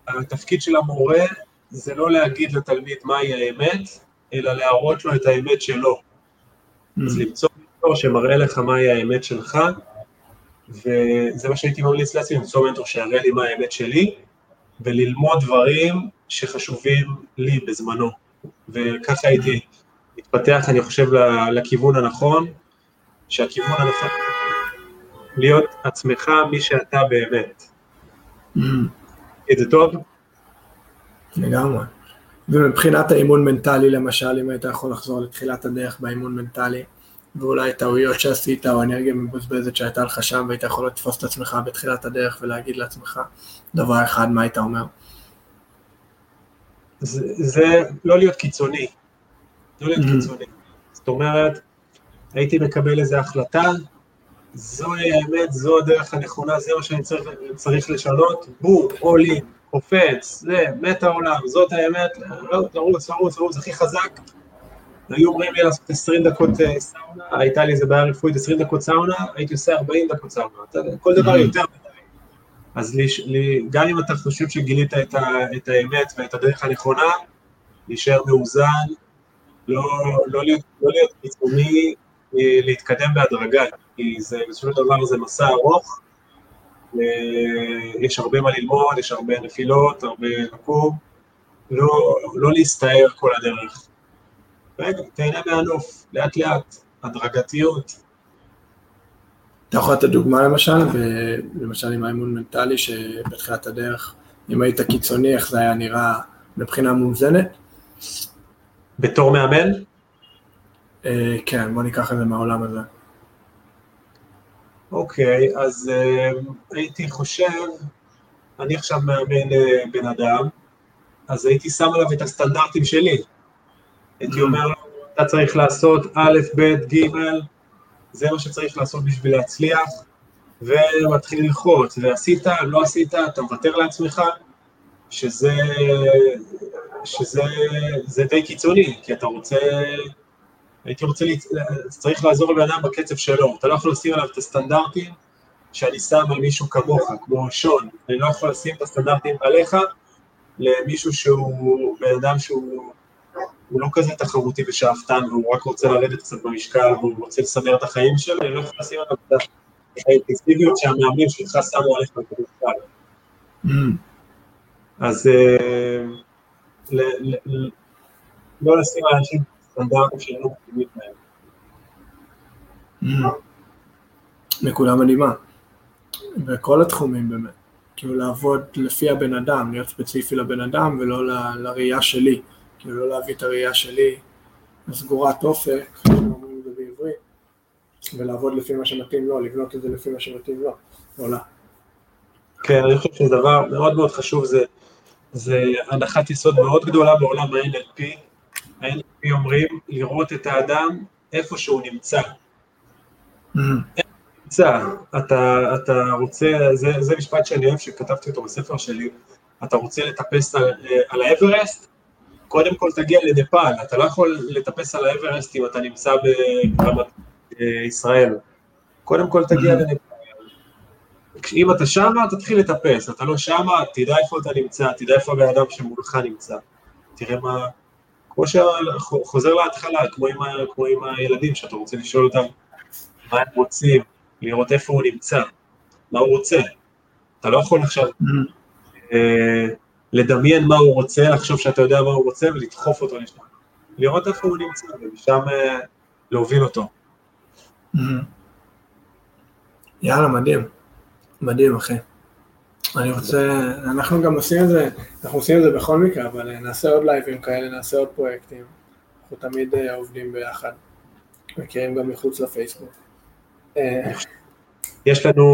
[SPEAKER 2] התפקיד של המורה זה לא להגיד לתלמיד מהי האמת, אלא להראות לו את האמת שלו. Mm. אז למצוא מנטור שמראה לך מהי האמת שלך, וזה מה שהייתי ממליץ לעצמי, למצוא מנטור שיראה לי מה האמת שלי, וללמוד דברים שחשובים לי בזמנו. וככה הייתי מתפתח, אני חושב, לכיוון הנכון, שהכיוון הנכון להיות עצמך מי שאתה באמת. Mm. זה טוב?
[SPEAKER 1] לגמרי. ומבחינת האימון מנטלי למשל, אם היית יכול לחזור לתחילת הדרך באימון מנטלי, ואולי טעויות שעשית או אנרגיה מבוזבזת שהייתה לך שם והיית יכול לתפוס את עצמך בתחילת הדרך ולהגיד לעצמך דבר אחד, מה היית אומר?
[SPEAKER 2] זה, זה לא להיות קיצוני, לא להיות mm-hmm. קיצוני. זאת אומרת, הייתי מקבל איזו החלטה, זוהי האמת, זו הדרך הנכונה, זה מה שאני צריך, צריך לשנות, בום, עולים, קופץ, זה, מת העולם, זאת האמת, לא, לרוץ, לרוץ, לרוץ, הכי חזק, היו אומרים לי לעשות 20 דקות אה, סאונה, הייתה לי איזה בעיה רפואית 20 דקות סאונה, הייתי עושה 40 דקות סאונה, כל דבר mm-hmm. יותר. אז לי, לי, גם אם אתה חושב שגילית את, ה, את האמת ואת הדרך הנכונה, להישאר מאוזן, לא, לא להיות, לא להיות קיצוני, אה, להתקדם בהדרגה, כי זה בסופו של דבר זה מסע ארוך, יש הרבה מה ללמוד, יש הרבה נפילות, הרבה לקום, לא, לא להסתער כל הדרך. רגע, תהנה מהנוף, לאט לאט, הדרגתיות.
[SPEAKER 1] אתה יכול לתת דוגמה למשל, למשל עם האימון מנטלי, שבתחילת הדרך, אם היית קיצוני, איך זה היה נראה מבחינה מאוזנת?
[SPEAKER 2] בתור מאמן?
[SPEAKER 1] אה, כן, בוא ניקח את זה מהעולם הזה.
[SPEAKER 2] אוקיי, אז אה, הייתי חושב, אני עכשיו מאמן אה, בן אדם, אז הייתי שם עליו את הסטנדרטים שלי. הייתי אומר לו, אתה צריך לעשות א', ב', ג', זה מה שצריך לעשות בשביל להצליח, ומתחיל ללחוץ, ועשית, לא עשית, אתה מוותר לעצמך, שזה, שזה זה די קיצוני, כי אתה רוצה, הייתי רוצה, צריך לעזור לבן אדם בקצב שלו, אתה לא יכול לשים עליו את הסטנדרטים שאני שם על מישהו כמוך, כמו שון, אני לא יכול לשים את הסטנדרטים עליך למישהו שהוא בן אדם שהוא הוא לא כזה תחרותי ושאפתן, והוא רק רוצה לרדת קצת במשקל, והוא רוצה לסדר את החיים שלו, אני לא יכול לשים עליו את האינטנסיביות שהמאמנים שלך שמו עליך במשקל. Mm. אז אה, לא לשים לאנשים סטנדרטים שהם לא מתאימים
[SPEAKER 1] להם. נקודה מדהימה. בכל התחומים באמת. כאילו לעבוד לפי הבן אדם, להיות ספציפי לבן אדם ולא לראייה שלי. כאילו לא להביא את הראייה שלי לסגורת אופק, אומרים את זה בעברית, ולעבוד לפי מה שמתאים לו, לבנות את זה לפי מה שמתאים לו, לא לה.
[SPEAKER 2] כן, אני חושב שזה דבר מאוד מאוד חשוב, זה, זה הנחת יסוד מאוד גדולה בעולם ה-NLP. ה-NLP אומרים לראות את האדם איפה שהוא נמצא. Mm-hmm. נמצא, אתה, אתה רוצה, זה, זה משפט שאני אוהב שכתבתי אותו בספר שלי, אתה רוצה לטפס על, על האברסט, קודם כל תגיע לנפאל, אתה לא יכול לטפס על האברסט אם אתה נמצא ברמת אה, ישראל. קודם כל תגיע mm-hmm. לנפאל. אם אתה שמה, תתחיל לטפס, אתה לא שמה, תדע איפה אתה נמצא, תדע איפה הבן אדם שמולך נמצא. תראה מה, כמו שחוזר להתחלה, כמו עם, כמו עם הילדים, שאתה רוצה לשאול אותם מה הם רוצים, לראות איפה הוא נמצא, מה הוא רוצה. אתה לא יכול עכשיו mm-hmm. לדמיין מה הוא רוצה, לחשוב שאתה יודע מה הוא רוצה ולדחוף אותו לשם. לראות איפה הוא נמצא ומשם אה, להוביל אותו. Mm-hmm.
[SPEAKER 1] יאללה, מדהים. מדהים, אחי. אני רוצה, אנחנו גם עושים את זה, אנחנו עושים את זה בכל מקרה, אבל אה, נעשה עוד לייבים כאלה, נעשה עוד פרויקטים. אנחנו תמיד אה, עובדים ביחד. מכירים גם מחוץ לפייסבוק.
[SPEAKER 2] יש לנו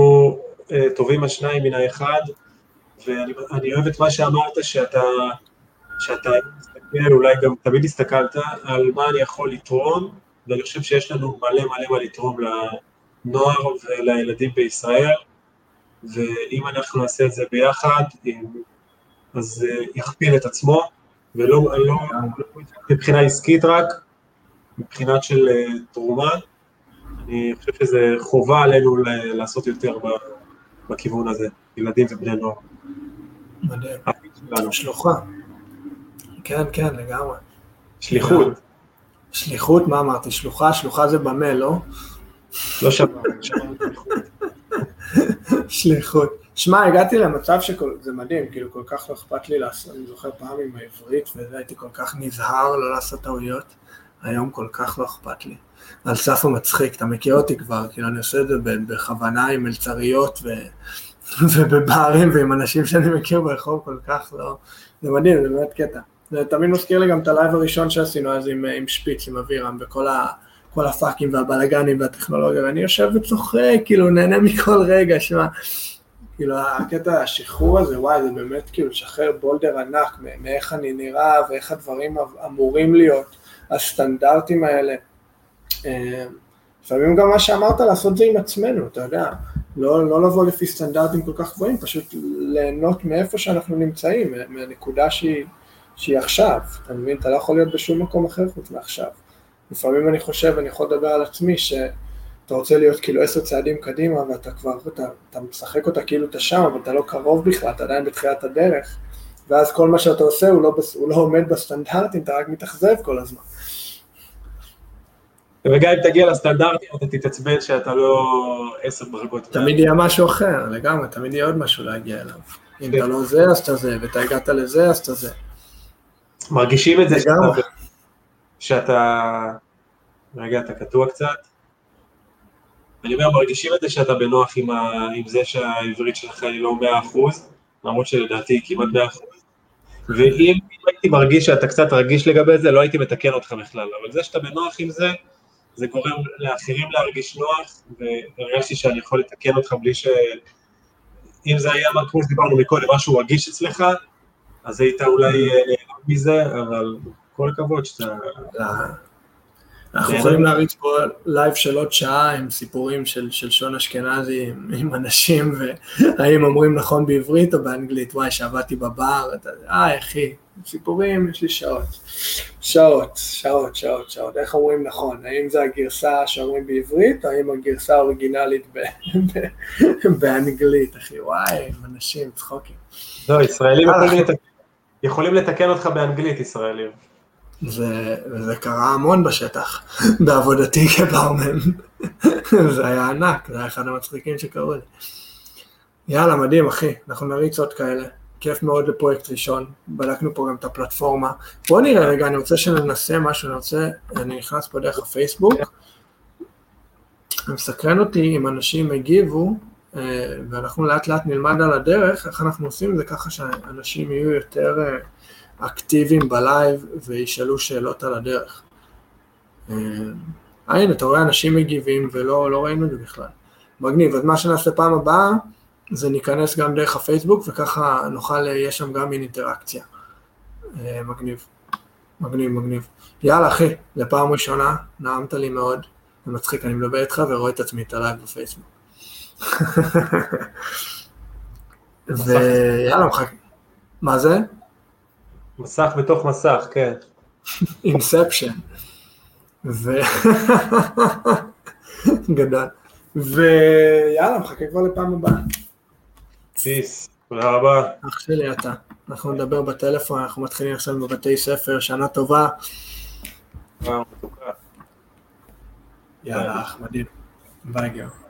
[SPEAKER 2] טובים השניים מן האחד, ואני אוהב את מה שאמרת, שאתה, שאתה מסתכל, אולי גם תמיד הסתכלת, על מה אני יכול לתרום, ואני חושב שיש לנו מלא מלא מה לתרום לנוער ולילדים בישראל, ואם אנחנו נעשה את זה ביחד, אז זה יכפיל את עצמו, ולא לא, מבחינה עסקית רק, מבחינת של אה, תרומה, אני חושב שזה חובה עלינו לעשות יותר בכיוון הזה, ילדים ובני נוער.
[SPEAKER 1] מדהים. שלוחה. כן, כן, לגמרי.
[SPEAKER 2] שליחות.
[SPEAKER 1] שליחות, מה אמרתי? שלוחה? שלוחה זה במה, לא?
[SPEAKER 2] לא שמענו,
[SPEAKER 1] שליחות. שמע, הגעתי למצב שזה מדהים, כאילו כל כך לא אכפת לי לעשות, אני זוכר פעם עם העברית, וזה הייתי כל כך נזהר לא לעשות טעויות, היום כל כך לא אכפת לי. על סף המצחיק, אתה מכיר אותי כבר, כאילו אני עושה את זה בכוונה עם מלצריות ו... ובברים ועם אנשים שאני מכיר ברחוב כל כך לא, זה מדהים, זה באמת קטע. זה תמיד מזכיר לי גם את הלייב הראשון שעשינו אז עם, עם שפיץ, עם אבירם, וכל ה, הפאקים והבלאגנים והטכנולוגיה, ואני יושב וצוחק, כאילו, נהנה מכל רגע, שמע, כאילו, הקטע, השחרור הזה, וואי, זה באמת כאילו לשחרר בולדר ענק, מאיך אני נראה ואיך הדברים אמורים להיות, הסטנדרטים האלה. אה, לפעמים גם מה שאמרת, לעשות זה עם עצמנו, אתה יודע, לא, לא לבוא לפי סטנדרטים כל כך גבוהים, פשוט ליהנות מאיפה שאנחנו נמצאים, מהנקודה שהיא, שהיא עכשיו, אתה מבין? אתה לא יכול להיות בשום מקום אחר חוץ מעכשיו. לפעמים אני חושב, אני יכול לדבר על עצמי, שאתה רוצה להיות כאילו עשר צעדים קדימה, ואתה כבר, אתה, אתה משחק אותה כאילו אתה שם, אבל אתה לא קרוב בכלל, אתה עדיין בתחילת הדרך, ואז כל מה שאתה עושה הוא לא, הוא לא עומד בסטנדרטים, אתה רק מתאכזב כל הזמן.
[SPEAKER 2] וגם אם תגיע לסטנדרטים אתה תתעצבן שאתה לא עשר דרגות.
[SPEAKER 1] תמיד יהיה משהו אחר, לגמרי, תמיד יהיה עוד משהו להגיע אליו. אם אתה לא זה, אז אתה זה, ואתה הגעת לזה, אז אתה זה.
[SPEAKER 2] מרגישים את זה שאתה... שאתה... רגע, אתה קטוע קצת? אני אומר, מרגישים את זה שאתה בנוח עם, ה... עם זה שהעברית שלך היא לא מאה אחוז, למרות שלדעתי היא כמעט מאה אחוז. ואם הייתי מרגיש שאתה קצת רגיש לגבי זה, לא הייתי מתקן אותך בכלל, אבל זה שאתה בנוח עם זה, זה גורם לאחרים להרגיש נוח, והרגשתי שאני יכול לתקן אותך בלי ש... אם זה היה, כמו שדיברנו מקודם, משהו רגיש אצלך, אז היית אולי נהנה מזה, אבל כל הכבוד שאתה...
[SPEAKER 1] אנחנו יכולים להריץ פה לייב של עוד שעה עם סיפורים של, של שון אשכנזי עם, עם אנשים, והאם אומרים נכון בעברית או באנגלית, וואי, שעבדתי בבר, אתה יודע, אה, אחי, סיפורים, יש לי שעות. שעות, שעות, שעות, שעות. איך אומרים נכון? האם זה הגרסה שאומרים בעברית, או האם הגרסה האוריגינלית באנגלית, אחי? וואי, אנשים, צחוקים.
[SPEAKER 2] לא, ישראלים יכולים לתקן אותך באנגלית, ישראלים.
[SPEAKER 1] זה, זה קרה המון בשטח, בעבודתי כברמן. זה היה ענק, זה היה אחד המצחיקים שקרו לי. יאללה, מדהים, אחי, אנחנו נריץ עוד כאלה. כיף מאוד לפרויקט ראשון, בדקנו פה גם את הפלטפורמה. בוא נראה רגע, אני רוצה שננסה משהו, אני רוצה, אני נכנס פה דרך הפייסבוק. מסקרן אותי אם אנשים הגיבו, אה, ואנחנו לאט לאט נלמד על הדרך, איך אנחנו עושים את זה ככה שאנשים יהיו יותר אה, אקטיביים בלייב וישאלו שאלות על הדרך. אה, הנה, אתה רואה אנשים מגיבים ולא לא ראינו את זה בכלל. מגניב, אז מה שנעשה פעם הבאה, זה ניכנס גם דרך הפייסבוק, וככה נוכל, יש שם גם מין אינטראקציה. מגניב, מגניב, מגניב. יאללה אחי, לפעם ראשונה, נעמת לי מאוד. זה מצחיק, אני מדבר איתך ורואה את עצמי את הלייב בפייסבוק. ויאללה, מחק... מה זה?
[SPEAKER 2] מסך בתוך מסך, כן.
[SPEAKER 1] Inception. ו... גדל. ויאללה, מחכה כבר לפעם הבאה.
[SPEAKER 2] פיס, תודה רבה.
[SPEAKER 1] אח שלי אתה. אנחנו נדבר בטלפון, אנחנו מתחילים עכשיו בבתי ספר, שנה טובה.
[SPEAKER 2] וואו, מתוקה.
[SPEAKER 1] יאללה, אח, מדהים. ביי, גאו.